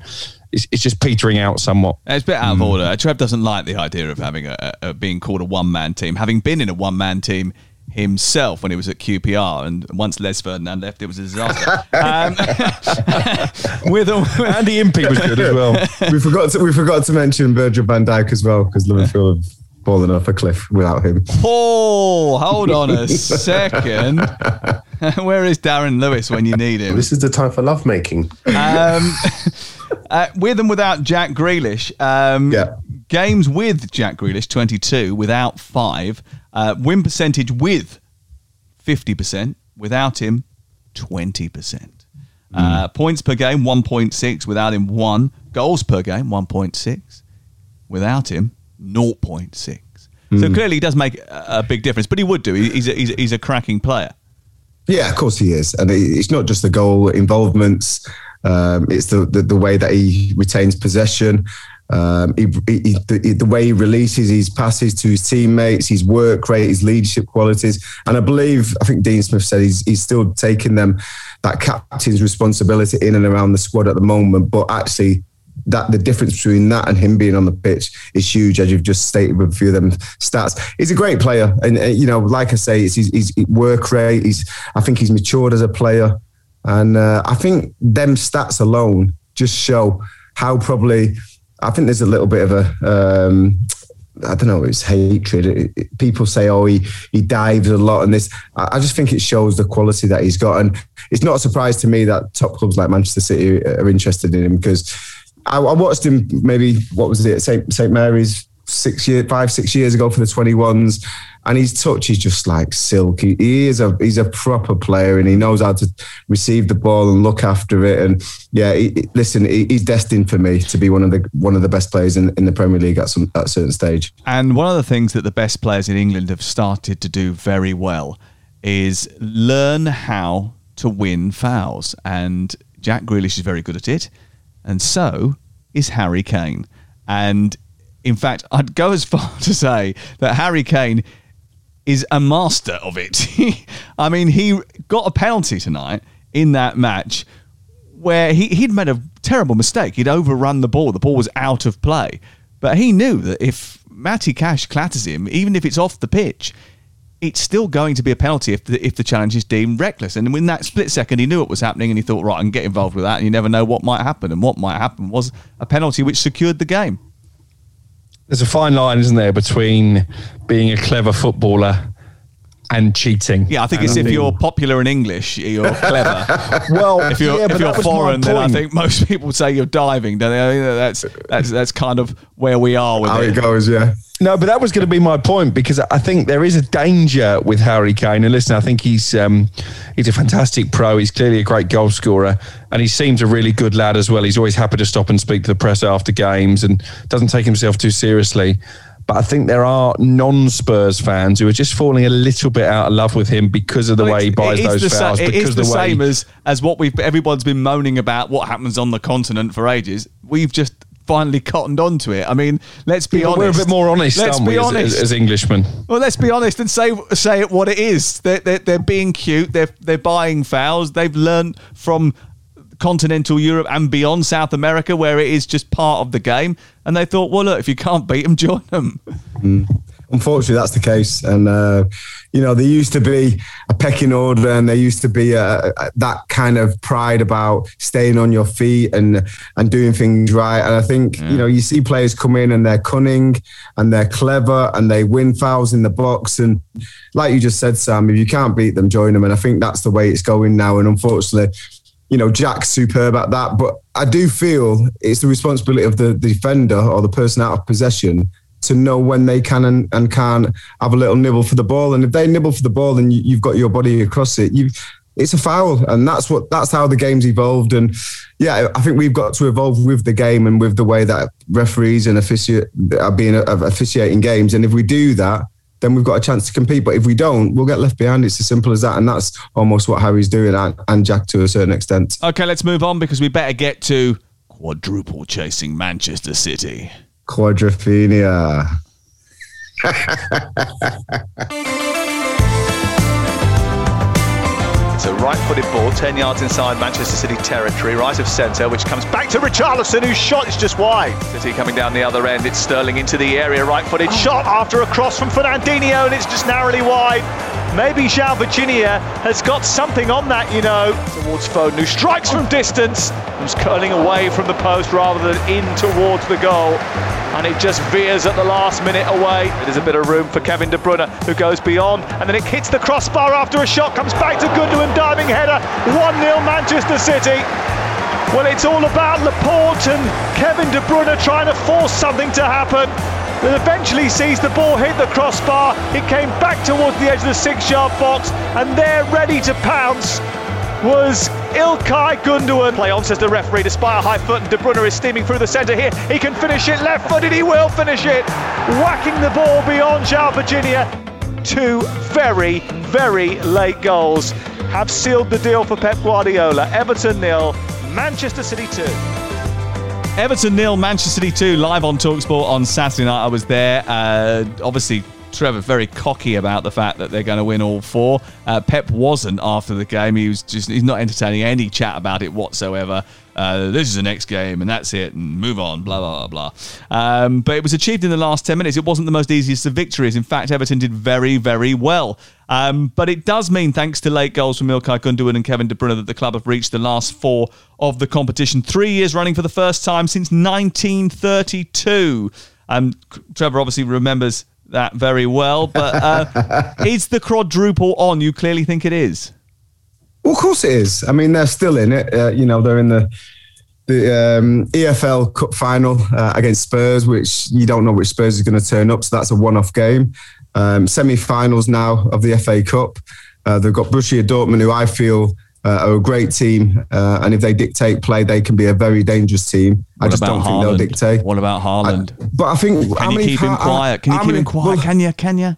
it's, it's just petering out somewhat. It's a bit out of order. Trev doesn't like the idea of having a, a, a being called a one man team, having been in a one man team himself when he was at QPR, and once Les Ferdinand left, it was a disaster. um, with a, Andy Impey was good as well. we forgot to, we forgot to mention Virgil van Dijk as well because Liverpool have fallen off a cliff without him. Oh, hold on a second. Where is Darren Lewis when you need him? This is the time for lovemaking. Um, uh, with and without Jack Grealish, um, games with Jack Grealish, 22, without 5. Uh, win percentage with 50%, without him, 20%. Uh, points per game, 1.6, without him, 1. Goals per game, 1.6. Without him, 0.6. So Mm. clearly he does make a, a big difference, but he would do. He- He's a, he's a, he's a cracking player. Yeah, of course he is, and it's not just the goal involvements. Um, it's the, the the way that he retains possession. Um, he, he, the, the way he releases his passes to his teammates, his work rate, his leadership qualities, and I believe I think Dean Smith said he's he's still taking them that captain's responsibility in and around the squad at the moment. But actually, that the difference between that and him being on the pitch is huge, as you've just stated with a few of them stats. He's a great player, and uh, you know, like I say, it's his, his work rate. He's I think he's matured as a player, and uh, I think them stats alone just show how probably. I think there's a little bit of a. Um, I don't know. It's hatred. It- it- people say, "Oh, he he dives a lot," and this. I I just think it shows the quality that he's got, and it's not a surprise to me that top clubs like Manchester City are interested in him because I, I watched him maybe what was it St St Mary's six year five six years ago for the twenty ones, and his touch is just like silk. He, is a he's a proper player, and he knows how to receive the ball and look after it. And yeah, he- listen, he, he's destined for me to be one of the one of the best players in, in the Premier League at some at a certain stage. And one of the things that the best players in England have started to do very well is learn how to win fouls. And Jack Grealish is very good at it. And so is Harry Kane. And in fact, I'd go as far to say that Harry Kane is a master of it. I mean, he got a penalty tonight in that match where he, he'd made a terrible mistake. He'd overrun the ball. The ball was out of play. But he knew that if Matty Cash clatters him, even if it's off the pitch, it's still going to be a penalty if the, if the challenge is deemed reckless. And in that split second, he knew it was happening and he thought, right, I can get involved with that. And you never know what might happen. And what might happen was a penalty which secured the game. There's a fine line, isn't there, between being a clever footballer and cheating. Yeah, I think and it's if you're popular in English, you're clever. well, if you're yeah, if you're that was my foreign, then I think most people say you're diving. Don't they? I mean, That's that's that's kind of where we are with How it. it goes, yeah. No, but that was going to be my point because I think there is a danger with Harry Kane. And listen, I think he's um, he's a fantastic pro. He's clearly a great goal scorer, and he seems a really good lad as well. He's always happy to stop and speak to the press after games, and doesn't take himself too seriously. But I think there are non-Spurs fans who are just falling a little bit out of love with him because of the way he buys those the fouls. it because is the the way same as as what we've everyone's been moaning about what happens on the continent for ages. We've just finally cottoned onto it. I mean, let's be Yeah, honest. we're a bit more honest, Let's aren't be we, as- honest. as, as Englishmen? Well, let's be honest and say say it what it is. They're, they're, they're being cute. They're they're buying fouls. They've learned from continental Europe and beyond South America, where it is just part of the game. And they thought, well, look, if you can't beat them, join them. Unfortunately, that's the case. And, uh, you know, there used to be a pecking order and there used to be uh that kind of pride about staying on your feet and, and doing things right. And I think, you know, you see players come in and they're cunning and they're clever and they win fouls in the box. And like you just said, Sam, if you can't beat them, join them. And I think that's the way it's going now. And unfortunately, you know, Jack's superb at that. But I do feel it's the responsibility of the, defender or the person out of possession to know when they can and, and can't have a little nibble for the ball. And if they nibble for the ball and you, you've got your body across it, you it's a foul. And that's what that's how the game's evolved. And yeah, I think we've got to evolve with the game and with the way that referees and offici- are being uh, officiating games. And if we do that, then we've got a chance to compete. But if we don't, we'll get left behind. It's as simple as that. And that's almost what Harry's doing and, and Jack to a certain extent. Okay, let's move on because we better get to quadruple chasing Manchester City. Quadrophenia. It's a right-footed ball, 10 yards inside Manchester City territory, right of centre, which comes back to Richarlison, whose shot is just wide. City coming down the other end, it's Sterling into the area, right-footed oh. shot after a cross from Fernandinho, and it's just narrowly wide. Maybe João Virginia has got something on that, you know, towards Foden, who strikes from distance, who's curling away from the post rather than in towards the goal. And it just veers at the last minute away. There's a bit of room for Kevin De Bruyne, who goes beyond, and then it hits the crossbar after a shot, comes back to Gundogan, diving header, 1 0 Manchester City. Well, it's all about Laporte and Kevin De Bruyne trying to force something to happen. That eventually sees the ball hit the crossbar. It came back towards the edge of the six-yard box, and there, ready to pounce, was Ilkay Gundogan. Play on, says the referee, despite a high foot, and De Bruyne is steaming through the centre here. He can finish it left-footed. He will finish it, whacking the ball beyond João Virginia. Two very, very late goals have sealed the deal for Pep Guardiola. Everton nil, Manchester City two. Everton nil, Manchester City 2, live on Talksport on Saturday night. I was there. Uh, obviously, Trevor very cocky about the fact that they're going to win all four. Uh, Pep wasn't after the game. He was just he's not entertaining any chat about it whatsoever. Uh, this is the next game and that's it and move on. Blah blah blah blah. Um, but it was achieved in the last ten minutes. It wasn't the most easiest of victories. In fact, Everton did very very well. Um, but it does mean, thanks to late goals from Ilkay Gundogan and Kevin De Bruyne, that the club have reached the last four of the competition, three years running for the first time since 1932. Um, Trevor obviously remembers that very well, but uh, is the quadruple on? You clearly think it is. Well, of course it is. I mean, they're still in it. Uh, you know, they're in the the um, EFL Cup final uh, against Spurs, which you don't know which Spurs is going to turn up. So that's a one-off game. Um, semi-finals now of the FA Cup. Uh, they've got Borussia Dortmund, who I feel uh, are a great team, uh, and if they dictate play, they can be a very dangerous team. I just don't think they'll dictate. What about Haaland? But I think Can you keep him quiet? Can you keep many- him quiet? well, can you? Can you?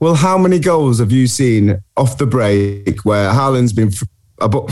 Well, how many goals have you seen off the break where Haaland's been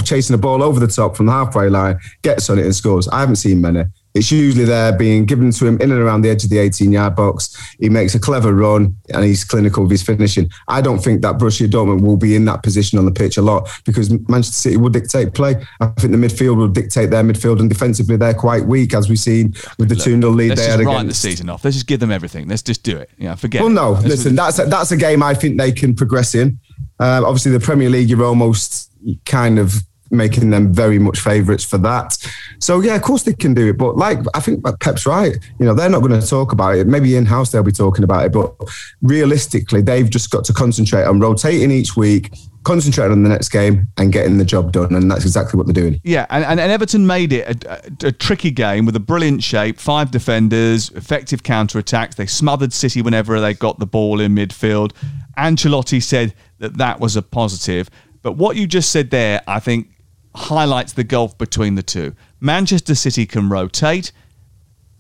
chasing a ball over the top from the halfway line, gets on it and scores? I haven't seen many. It's usually there being given to him in and around the edge of the 18 yard box. He makes a clever run and he's clinical with his finishing. I don't think that Borussia Dortmund will be in that position on the pitch a lot because Manchester City will dictate play. I think the midfield will dictate their midfield and defensively they're quite weak as we've seen with the 2 0 lead Let's they just had write the season off. Let's just give them everything. Let's just do it. Yeah, forget. Well, no, Let's- listen, that's a, that's a game I think they can progress in. Uh, obviously, the Premier League, you're almost kind of making them very much favourites for that. So yeah, of course they can do it. But like I think Pep's right. You know, they're not going to talk about it. Maybe in house they'll be talking about it, but realistically, they've just got to concentrate on rotating each week, concentrate on the next game, and getting the job done. And that's exactly what they're doing. Yeah, and, and, and Everton made it a, a, a tricky game with a brilliant shape, five defenders, effective counter attacks. They smothered City whenever they got the ball in midfield. Ancelotti said that that was a positive. But what you just said there, I think, highlights the gulf between the two. Manchester City can rotate.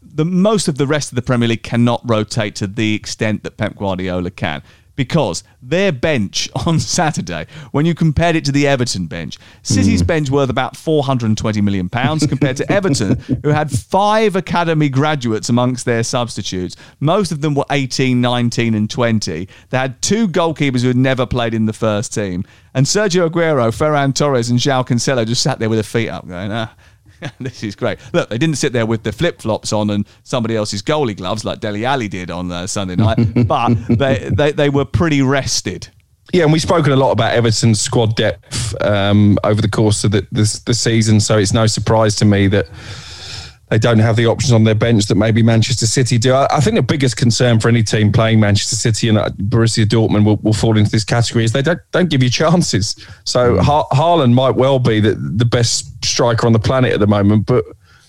The most of the rest of the Premier League cannot rotate to the extent that Pep Guardiola can. Because their bench on Saturday, when you compared it to the Everton bench, City's bench worth about 420 million pounds compared to Everton, who had five academy graduates amongst their substitutes. Most of them were 18, 19, and 20. They had two goalkeepers who had never played in the first team. And Sergio Aguero, Ferran Torres, and João Cancelo just sat there with their feet up, going, ah. this is great. Look, they didn't sit there with their flip flops on and somebody else's goalie gloves like Dele Alli did on uh, Sunday night, but they, they, they were pretty rested. Yeah, and we've spoken a lot about Everton's squad depth um, over the course of the, the, the season, so it's no surprise to me that they don't have the options on their bench that maybe Manchester City do. I, I think the biggest concern for any team playing Manchester City and uh, Borussia Dortmund will, will fall into this category is they don't don't give you chances. So ha- Haaland might well be the, the best striker on the planet at the moment, but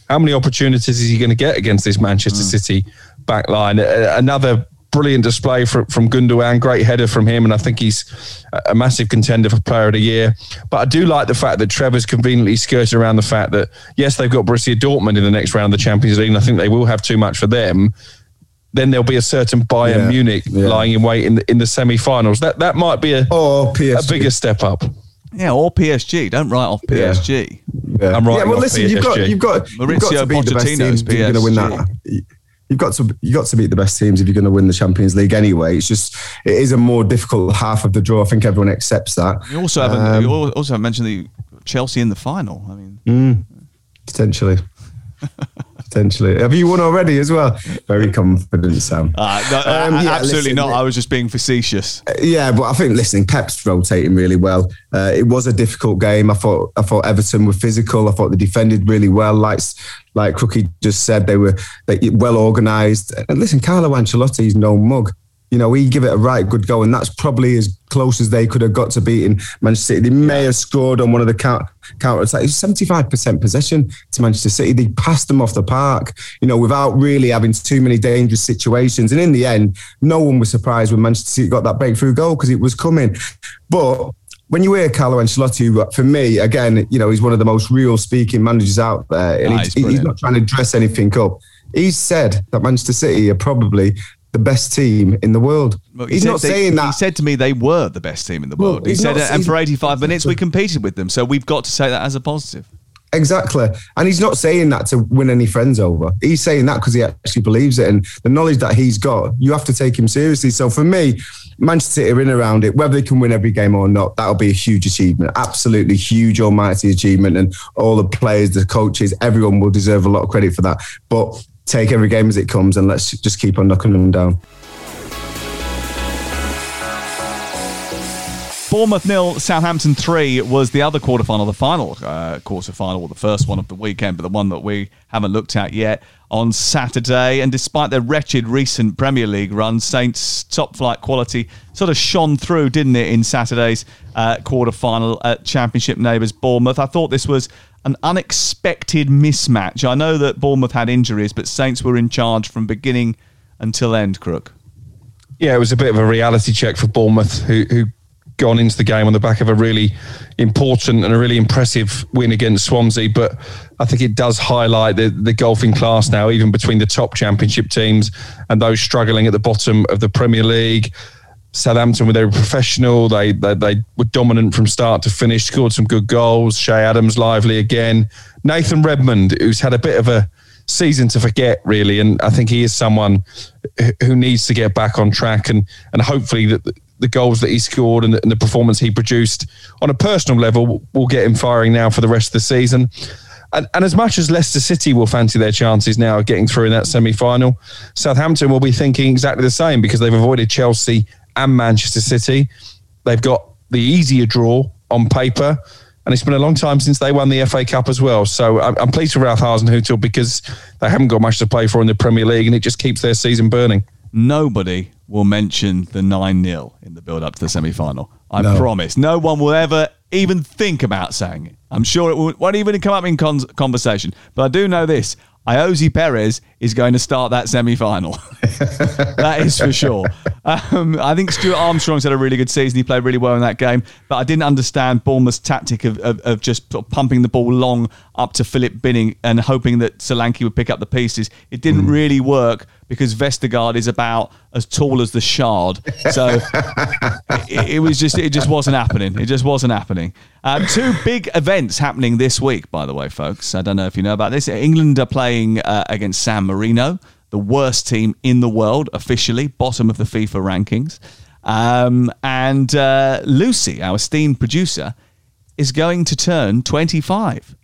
how many opportunities is he going to get against this Manchester City back line? Another brilliant display from, from Gundogan, great header from him, and I think he's a massive contender for Player of the Year. But I do like the fact that Trevor's conveniently skirted around the fact that yes, they've got Borussia Dortmund in the next round of the Champions League, and I think they will have too much for them. Then there'll be a certain Bayern Yeah, Munich yeah. lying in wait in the, in the semi-finals. That that might be a or a bigger step up. Yeah, or PSG. Don't write off PSG. Yeah. I'm right. Yeah, well, listen, you've got you've got you've got Maurizio to beat the best Pochettino's teams if you're going to win that. You've got to you've got to beat the best teams if you're going to win the Champions League anyway. It's just it is a more difficult half of the draw. I think everyone accepts that. You also haven't. Um, you also haven't mentioned the Chelsea in the final. I mean, Mm, potentially. potentially. Have you won already as well? Very confident, Sam. uh, no, Um, uh, yeah, absolutely listen, not. I was just being facetious. Yeah, but I think listening, Pep's rotating really well. Uh, it was a difficult game. I thought I thought Everton were physical. I thought they defended really well. Like like Crookie just said, they were they, well organised. And listen, Carlo Ancelotti's no mug. You know, he give it a right good go, and that's probably as close as they could have got to beating Manchester City. They may have scored on one of the count, counter attacks. Seventy-five percent possession to Manchester City. They passed them off the park, you know, without really having too many dangerous situations. And in the end, no one was surprised when Manchester City got that breakthrough goal because it was coming. But when you hear Carlo Ancelotti, for me, again, you know, he's one of the most real speaking managers out there, and Ah, he's, he's he's not trying to dress anything up. He's said that Manchester City are probably the best team in the world. Well, he he's not they- saying that. He said to me they were the best team in the Well, world. he said, not- and for 85 minutes we competed with them. So we've got to say that as a positive. Exactly. And he's not saying that to win any friends over. He's saying that because he actually believes it. And the knowledge that he's got, you have to take him seriously. So for me, Manchester City are in around it, whether they can win every game or not, that'll be a huge achievement. Absolutely huge, almighty achievement. And all the players, the coaches, everyone will deserve a lot of credit for that. But take every game as it comes and let's just keep on knocking them down. Bournemouth nil, Southampton three was the other quarterfinal, the final uh, quarterfinal, or the first one of the weekend, but the one that we haven't looked at yet on Saturday. And despite their wretched recent Premier League run, Saints' top flight quality sort of shone through, didn't it, in Saturday's uh, quarterfinal at Championship neighbours Bournemouth. I thought this was an unexpected mismatch. I know that Bournemouth had injuries, but Saints were in charge from beginning until end. Crook. Yeah, it was a bit of a reality check for Bournemouth, who who gone into the game on the back of a really important and a really impressive win against Swansea. But I think it does highlight the, the golfing class now, even between the top championship teams and those struggling at the bottom of the Premier League. Southampton were they were professional. They, they they were dominant from start to finish. Scored some good goals. Che Adams lively again. Nathan Redmond, who's had a bit of a season to forget, really. And I think he is someone who needs to get back on track and and hopefully that the goals that he scored and the, and the performance he produced on a personal level will get him firing now for the rest of the season. And, and, as much as Leicester City will fancy their chances now of getting through in that semi final, Southampton will be thinking exactly the same because they've avoided Chelsea and Manchester City. They've got the easier draw on paper. And it's been a long time since they won the FA Cup as well. So I'm, I'm pleased for Ralph Hasenhüttl because they haven't got much to play for in the Premier League and it just keeps their season burning. Nobody will mention the 9 0 in the build up to the semi final. I No. promise. No one will ever even think about saying it. I'm sure it won't won't even come up in con- conversation. But I do know this Ayoze Perez is going to start that semi final. that is for sure. Um, I think Stuart Armstrong's had a really good season. He played really well in that game. But I didn't understand Bournemouth's tactic of, of, of just sort of pumping the ball long up to Philip Billing and hoping that Solanke would pick up the pieces. It didn't really work because Vestergaard is about as tall as the shard. So it, it was just it just wasn't happening. It just wasn't happening. Uh, two big events happening this week, by the way, folks. I don't know if you know about this. England are playing uh, against San Marino, the worst team in the world, officially bottom of the FIFA rankings. Um, and uh, Lucy, our esteemed producer, is going to turn 25.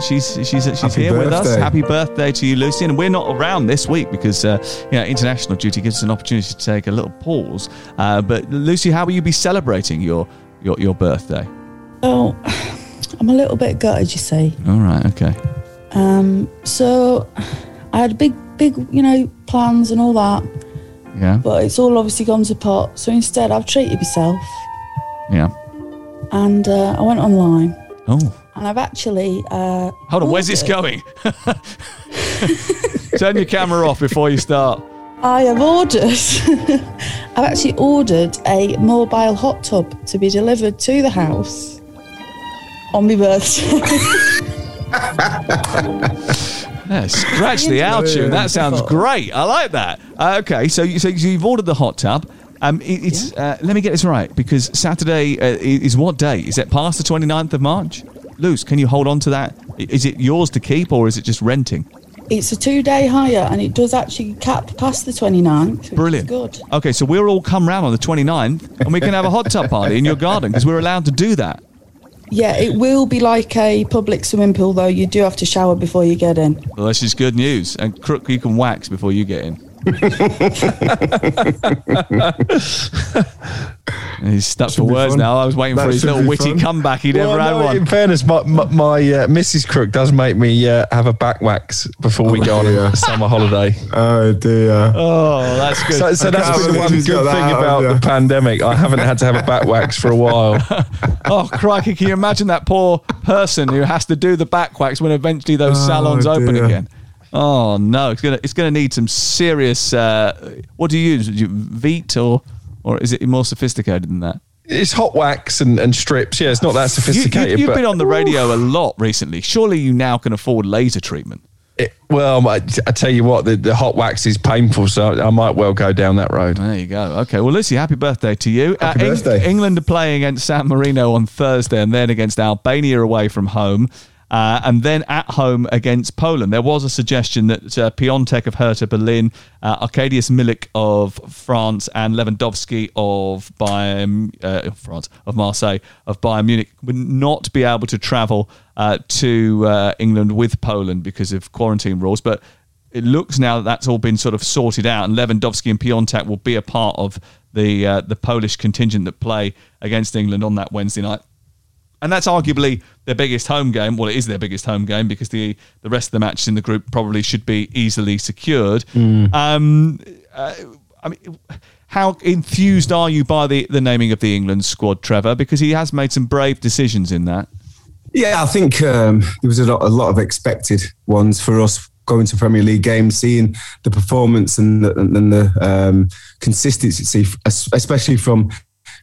She's she's she's Happy here with us. Happy birthday to you, Lucy! And we're not around this week because uh, you know international duty gives us an opportunity to take a little pause. Uh, but Lucy, how will you be celebrating your your your birthday? Oh, I'm a little bit gutted, you see. All right, okay. Um, so I had big, big, you know, plans and all that, Yeah, but it's all obviously gone to pot. So instead, I've treated myself yeah. and uh, I went online Oh, and I've actually. Uh, hold on. Where's this ordered- going? Turn your camera off before you start. I have ordered. I've actually ordered a mobile hot tub to be delivered to the house on my birthday. Yeah, scratch the out tune. That sounds great. I like that. Uh, okay, so you, so you've ordered the hot tub. Um, it, it's uh, let me get this right because Saturday uh, is what day? Is it past the 29th of March? Luce, can you hold on to that? Is it yours to keep or is it just renting? it's a two-day hire and it does actually cap past the 29th. Which Brilliant. Good. Okay, so we'll all come round on the 29th and we can have a hot tub party in your garden because we're allowed to do that. Yeah, it will be like a public swimming pool, though. You do have to shower before you get in. Well, this is good news. And Crook, you can wax before you get in. He's stuck for words fun. now. I was waiting That for his little witty fun. comeback. He Well, never had no, one. In fairness, my, my, my uh, Mrs. Crook does make me uh, have a back wax before we go on a summer holiday. Oh dear. Oh, that's good. So, so I that's been the one good thing out about of the you. pandemic. I haven't had to have a back wax for a while. Oh, crikey. Can you imagine that poor person who has to do the back wax when eventually those Oh, salons open again? Oh, no. It's going to it's gonna need some serious. Uh, what do you use? Do you Veet or, or is it more sophisticated than that? It's hot wax and, and strips. Yeah, it's not that sophisticated. You, have been on the radio a lot recently. Surely you now can afford laser treatment. It, well, I, I tell you what, the, the hot wax is painful, so I might well go down that road. There you go. Okay. Well, Lucy, happy birthday to you. Happy uh, Eng- birthday. England are playing against San Marino on Thursday and then against Albania away from home. Uh, and then at home against Poland. There was a suggestion that uh, Piatek of Hertha Berlin, uh, Arkadiusz Milik of France, and Lewandowski of Bayern, uh, France, of Marseille, of Bayern Munich would not be able to travel uh, to uh, England with Poland because of quarantine rules. But it looks now that that's all been sort of sorted out, and Lewandowski and Piatek will be a part of the uh, the Polish contingent that play against England on that Wednesday night. And that's arguably their biggest home game. Well, it is their biggest home game because the the rest of the matches in the group probably should be easily secured. Um, uh, I mean, how enthused are you by the, the naming of the England squad, Trevor? Because he has made some brave decisions in that. Yeah, I think um, there was a lot, a lot of expected ones for us going to Premier League games, seeing the performance and the, and the um, consistency, especially from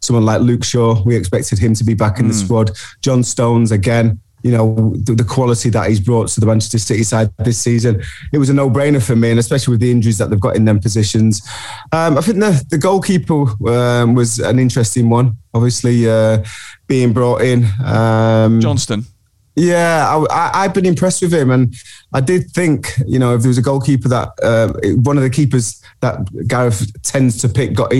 someone like Luke Shaw. We expected him to be back in the squad. John Stones again. You know the, the quality that he's brought to the Manchester City side this season. It was a no-brainer for me, and especially with the injuries that they've got in them positions. Um, I think the the goalkeeper um, was an interesting one. Obviously, uh, being brought in. Um, Johnstone. Yeah, I, have been impressed with him, and I did think, you know, if there was a goalkeeper that uh, one of the keepers that Gareth tends to pick got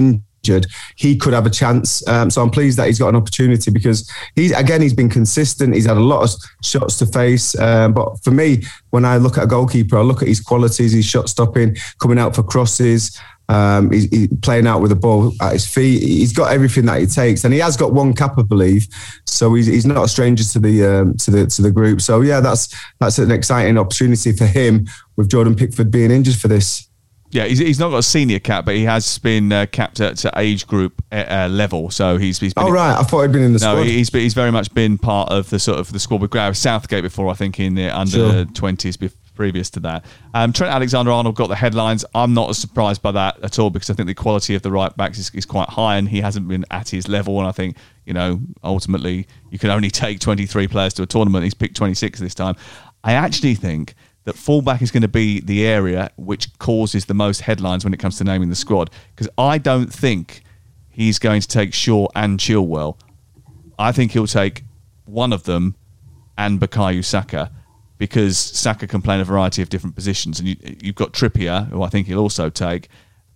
injured, he could have a chance. Um, so I'm pleased that he's got an opportunity because he's again he's been consistent. He's had a lot of shots to face, um, but for me, when I look at a goalkeeper, I look at his qualities, his shot stopping, coming out for crosses. Um, he's, he's, playing out with the ball at his feet. He's got everything that he takes, and he has got one cap, I believe. So he's, he's not a stranger to the um, to the to the group. So yeah, that's that's an exciting opportunity for him with Jordan Pickford being injured for this. Yeah, he's, he's not got a senior cap, but he has been uh, capped at, at age group uh, uh level. So he's, he's been. Oh right, I thought he'd been in the no, squad. he's he's very much been part of the sort of the squad with Gareth Southgate before. I think in the under twenties sure previous to that. Um, Trent Alexander Arnold got the headlines. I'm not as surprised by that at all because I think the quality of the right backs is, is, quite high and he hasn't been at his level. And I think, you know, ultimately you can only take 23 players to a tournament. He's picked 26 this time. I actually think that fullback is going to be the area which causes the most headlines when it comes to naming the squad because I don't think he's going to take Shaw and Chilwell. I think he'll take one of them and Bukayo Saka because Saka can play in a variety of different positions, and you, have got Trippier, who I think he'll also take,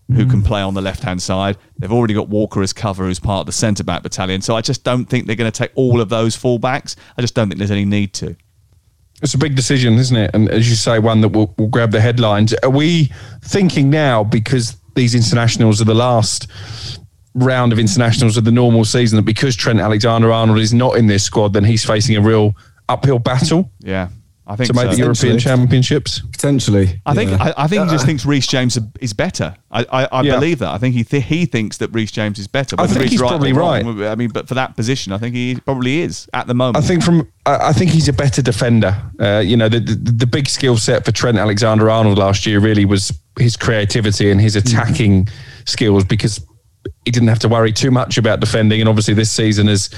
who mm. can play on the left hand side. They've already got Walker as cover, who's part of the centre back battalion. So I just don't think they're going to take all of those fullbacks. I just don't think there's any need to. It's a big decision, isn't it? And as you say, one that will, will grab the headlines. Are we thinking now because these internationals are the last round of internationals of the normal season that because Trent Alexander Arnold is not in this squad, then he's facing a real uphill battle? Yeah. I think to make so. the European Championships potentially. I think I, I, think he just thinks Reece James is better. I, I, I yeah. believe that. I think he th- he thinks that Reece James is better. I think he's right probably right. I mean, but for that position, I think he probably is at the moment. I think from I think he's a better defender. Uh, you know, the, the, the big skill set for Trent Alexander Arnold last year really was his creativity and his attacking mm. skills because he didn't have to worry too much about defending. And obviously, this season, as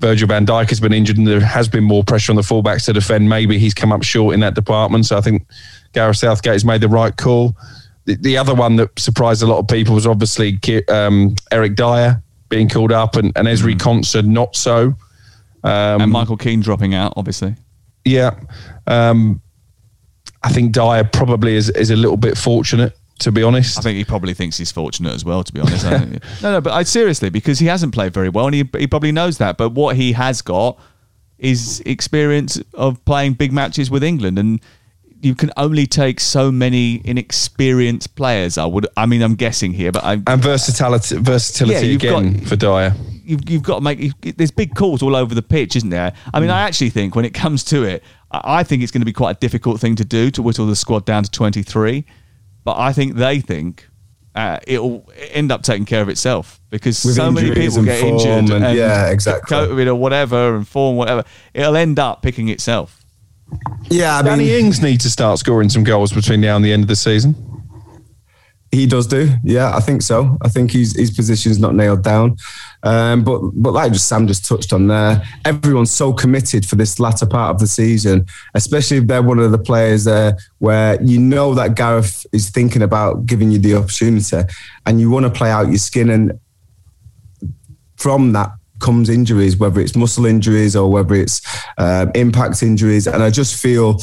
Virgil van Dijk has been injured and there has been more pressure on the fullbacks to defend, maybe he's come up short in that department. So I think Gareth Southgate has made the right call. The, the other one that surprised a lot of people was obviously um, Eric Dier being called up and, and Ezri mm. Konsa not so. Um, and Michael Keane dropping out, obviously. Yeah. Um, I think Dier probably is, is a little bit fortunate to be honest. I think he probably thinks he's fortunate as well, to be honest. no, no, but I, seriously, because he hasn't played very well and he, he probably knows that. But what he has got is experience of playing big matches with England. And you can only take so many inexperienced players. I would. I mean, I'm guessing here, but I and versatility, versatility yeah, again got, for Dier. You've, you've got to make. There's big calls all over the pitch, isn't there? I mean, mm. I actually think when it comes to it, I think it's going to be quite a difficult thing to do to whittle the squad down to 23 but I think they think uh, it'll end up taking care of itself because With so many people get injured and, and, yeah, exactly, COVID or whatever, and form whatever. It'll end up picking itself. Yeah, I Danny mean, Ings needs to start scoring some goals between now and the end of the season. He does do, yeah, I think so. I think his his position's not nailed down, um, but but like just Sam just touched on there, everyone's so committed for this latter part of the season, especially if they're one of the players there where you know that Gareth is thinking about giving you the opportunity, and you want to play out your skin, and from that comes injuries, whether it's muscle injuries or whether it's um, impact injuries, and I just feel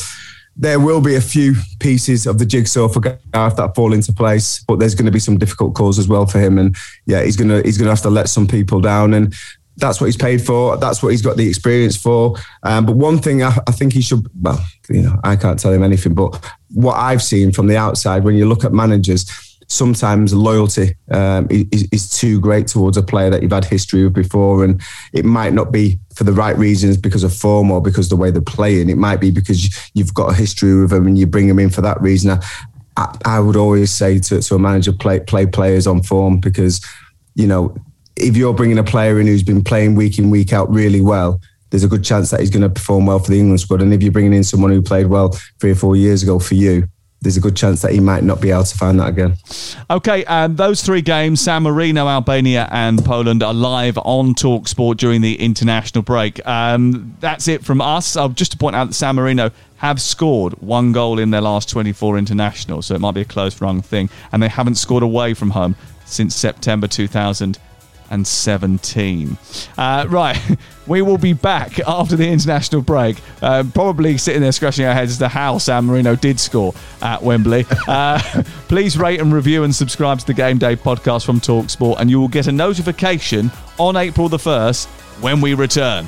there will be a few pieces of the jigsaw for Gareth that fall into place, but there's going to be some difficult calls as well for him. And yeah, he's gonna he's gonna have to let some people down, and that's what he's paid for. That's what he's got the experience for. Um, but one thing I, I, think he should well, you know, I can't tell him anything, but what I've seen from the outside when you look at managers sometimes loyalty um, is, is, too great towards a player that you've had history with before, and it might not be for the right reasons because of form or because the way they're playing. It might be because you've got a history with them and you bring them in for that reason. I, I would always say to, to a manager, play play players on form because you know if you're bringing a player in who's been playing week in week out really well. There's a good chance that he's going to perform well for the England squad. And if you're bringing in someone who played well three or four years ago for you, there's a good chance that he might not be able to find that again. Okay, and those three games, San Marino, Albania, and Poland, are live on Talk Sport during the international break. Um, that's it from us. Uh, just to point out that San Marino have scored one goal in their last 24 internationals, so it might be a close run thing, and they haven't scored away from home since September 2000 and 17. Uh, right, we will be back after the international break, uh, probably sitting there scratching our heads as to how San Marino did score at Wembley. Uh, please rate and review and subscribe to the Game Day podcast from Talksport, and you will get a notification on April the 1st when we return.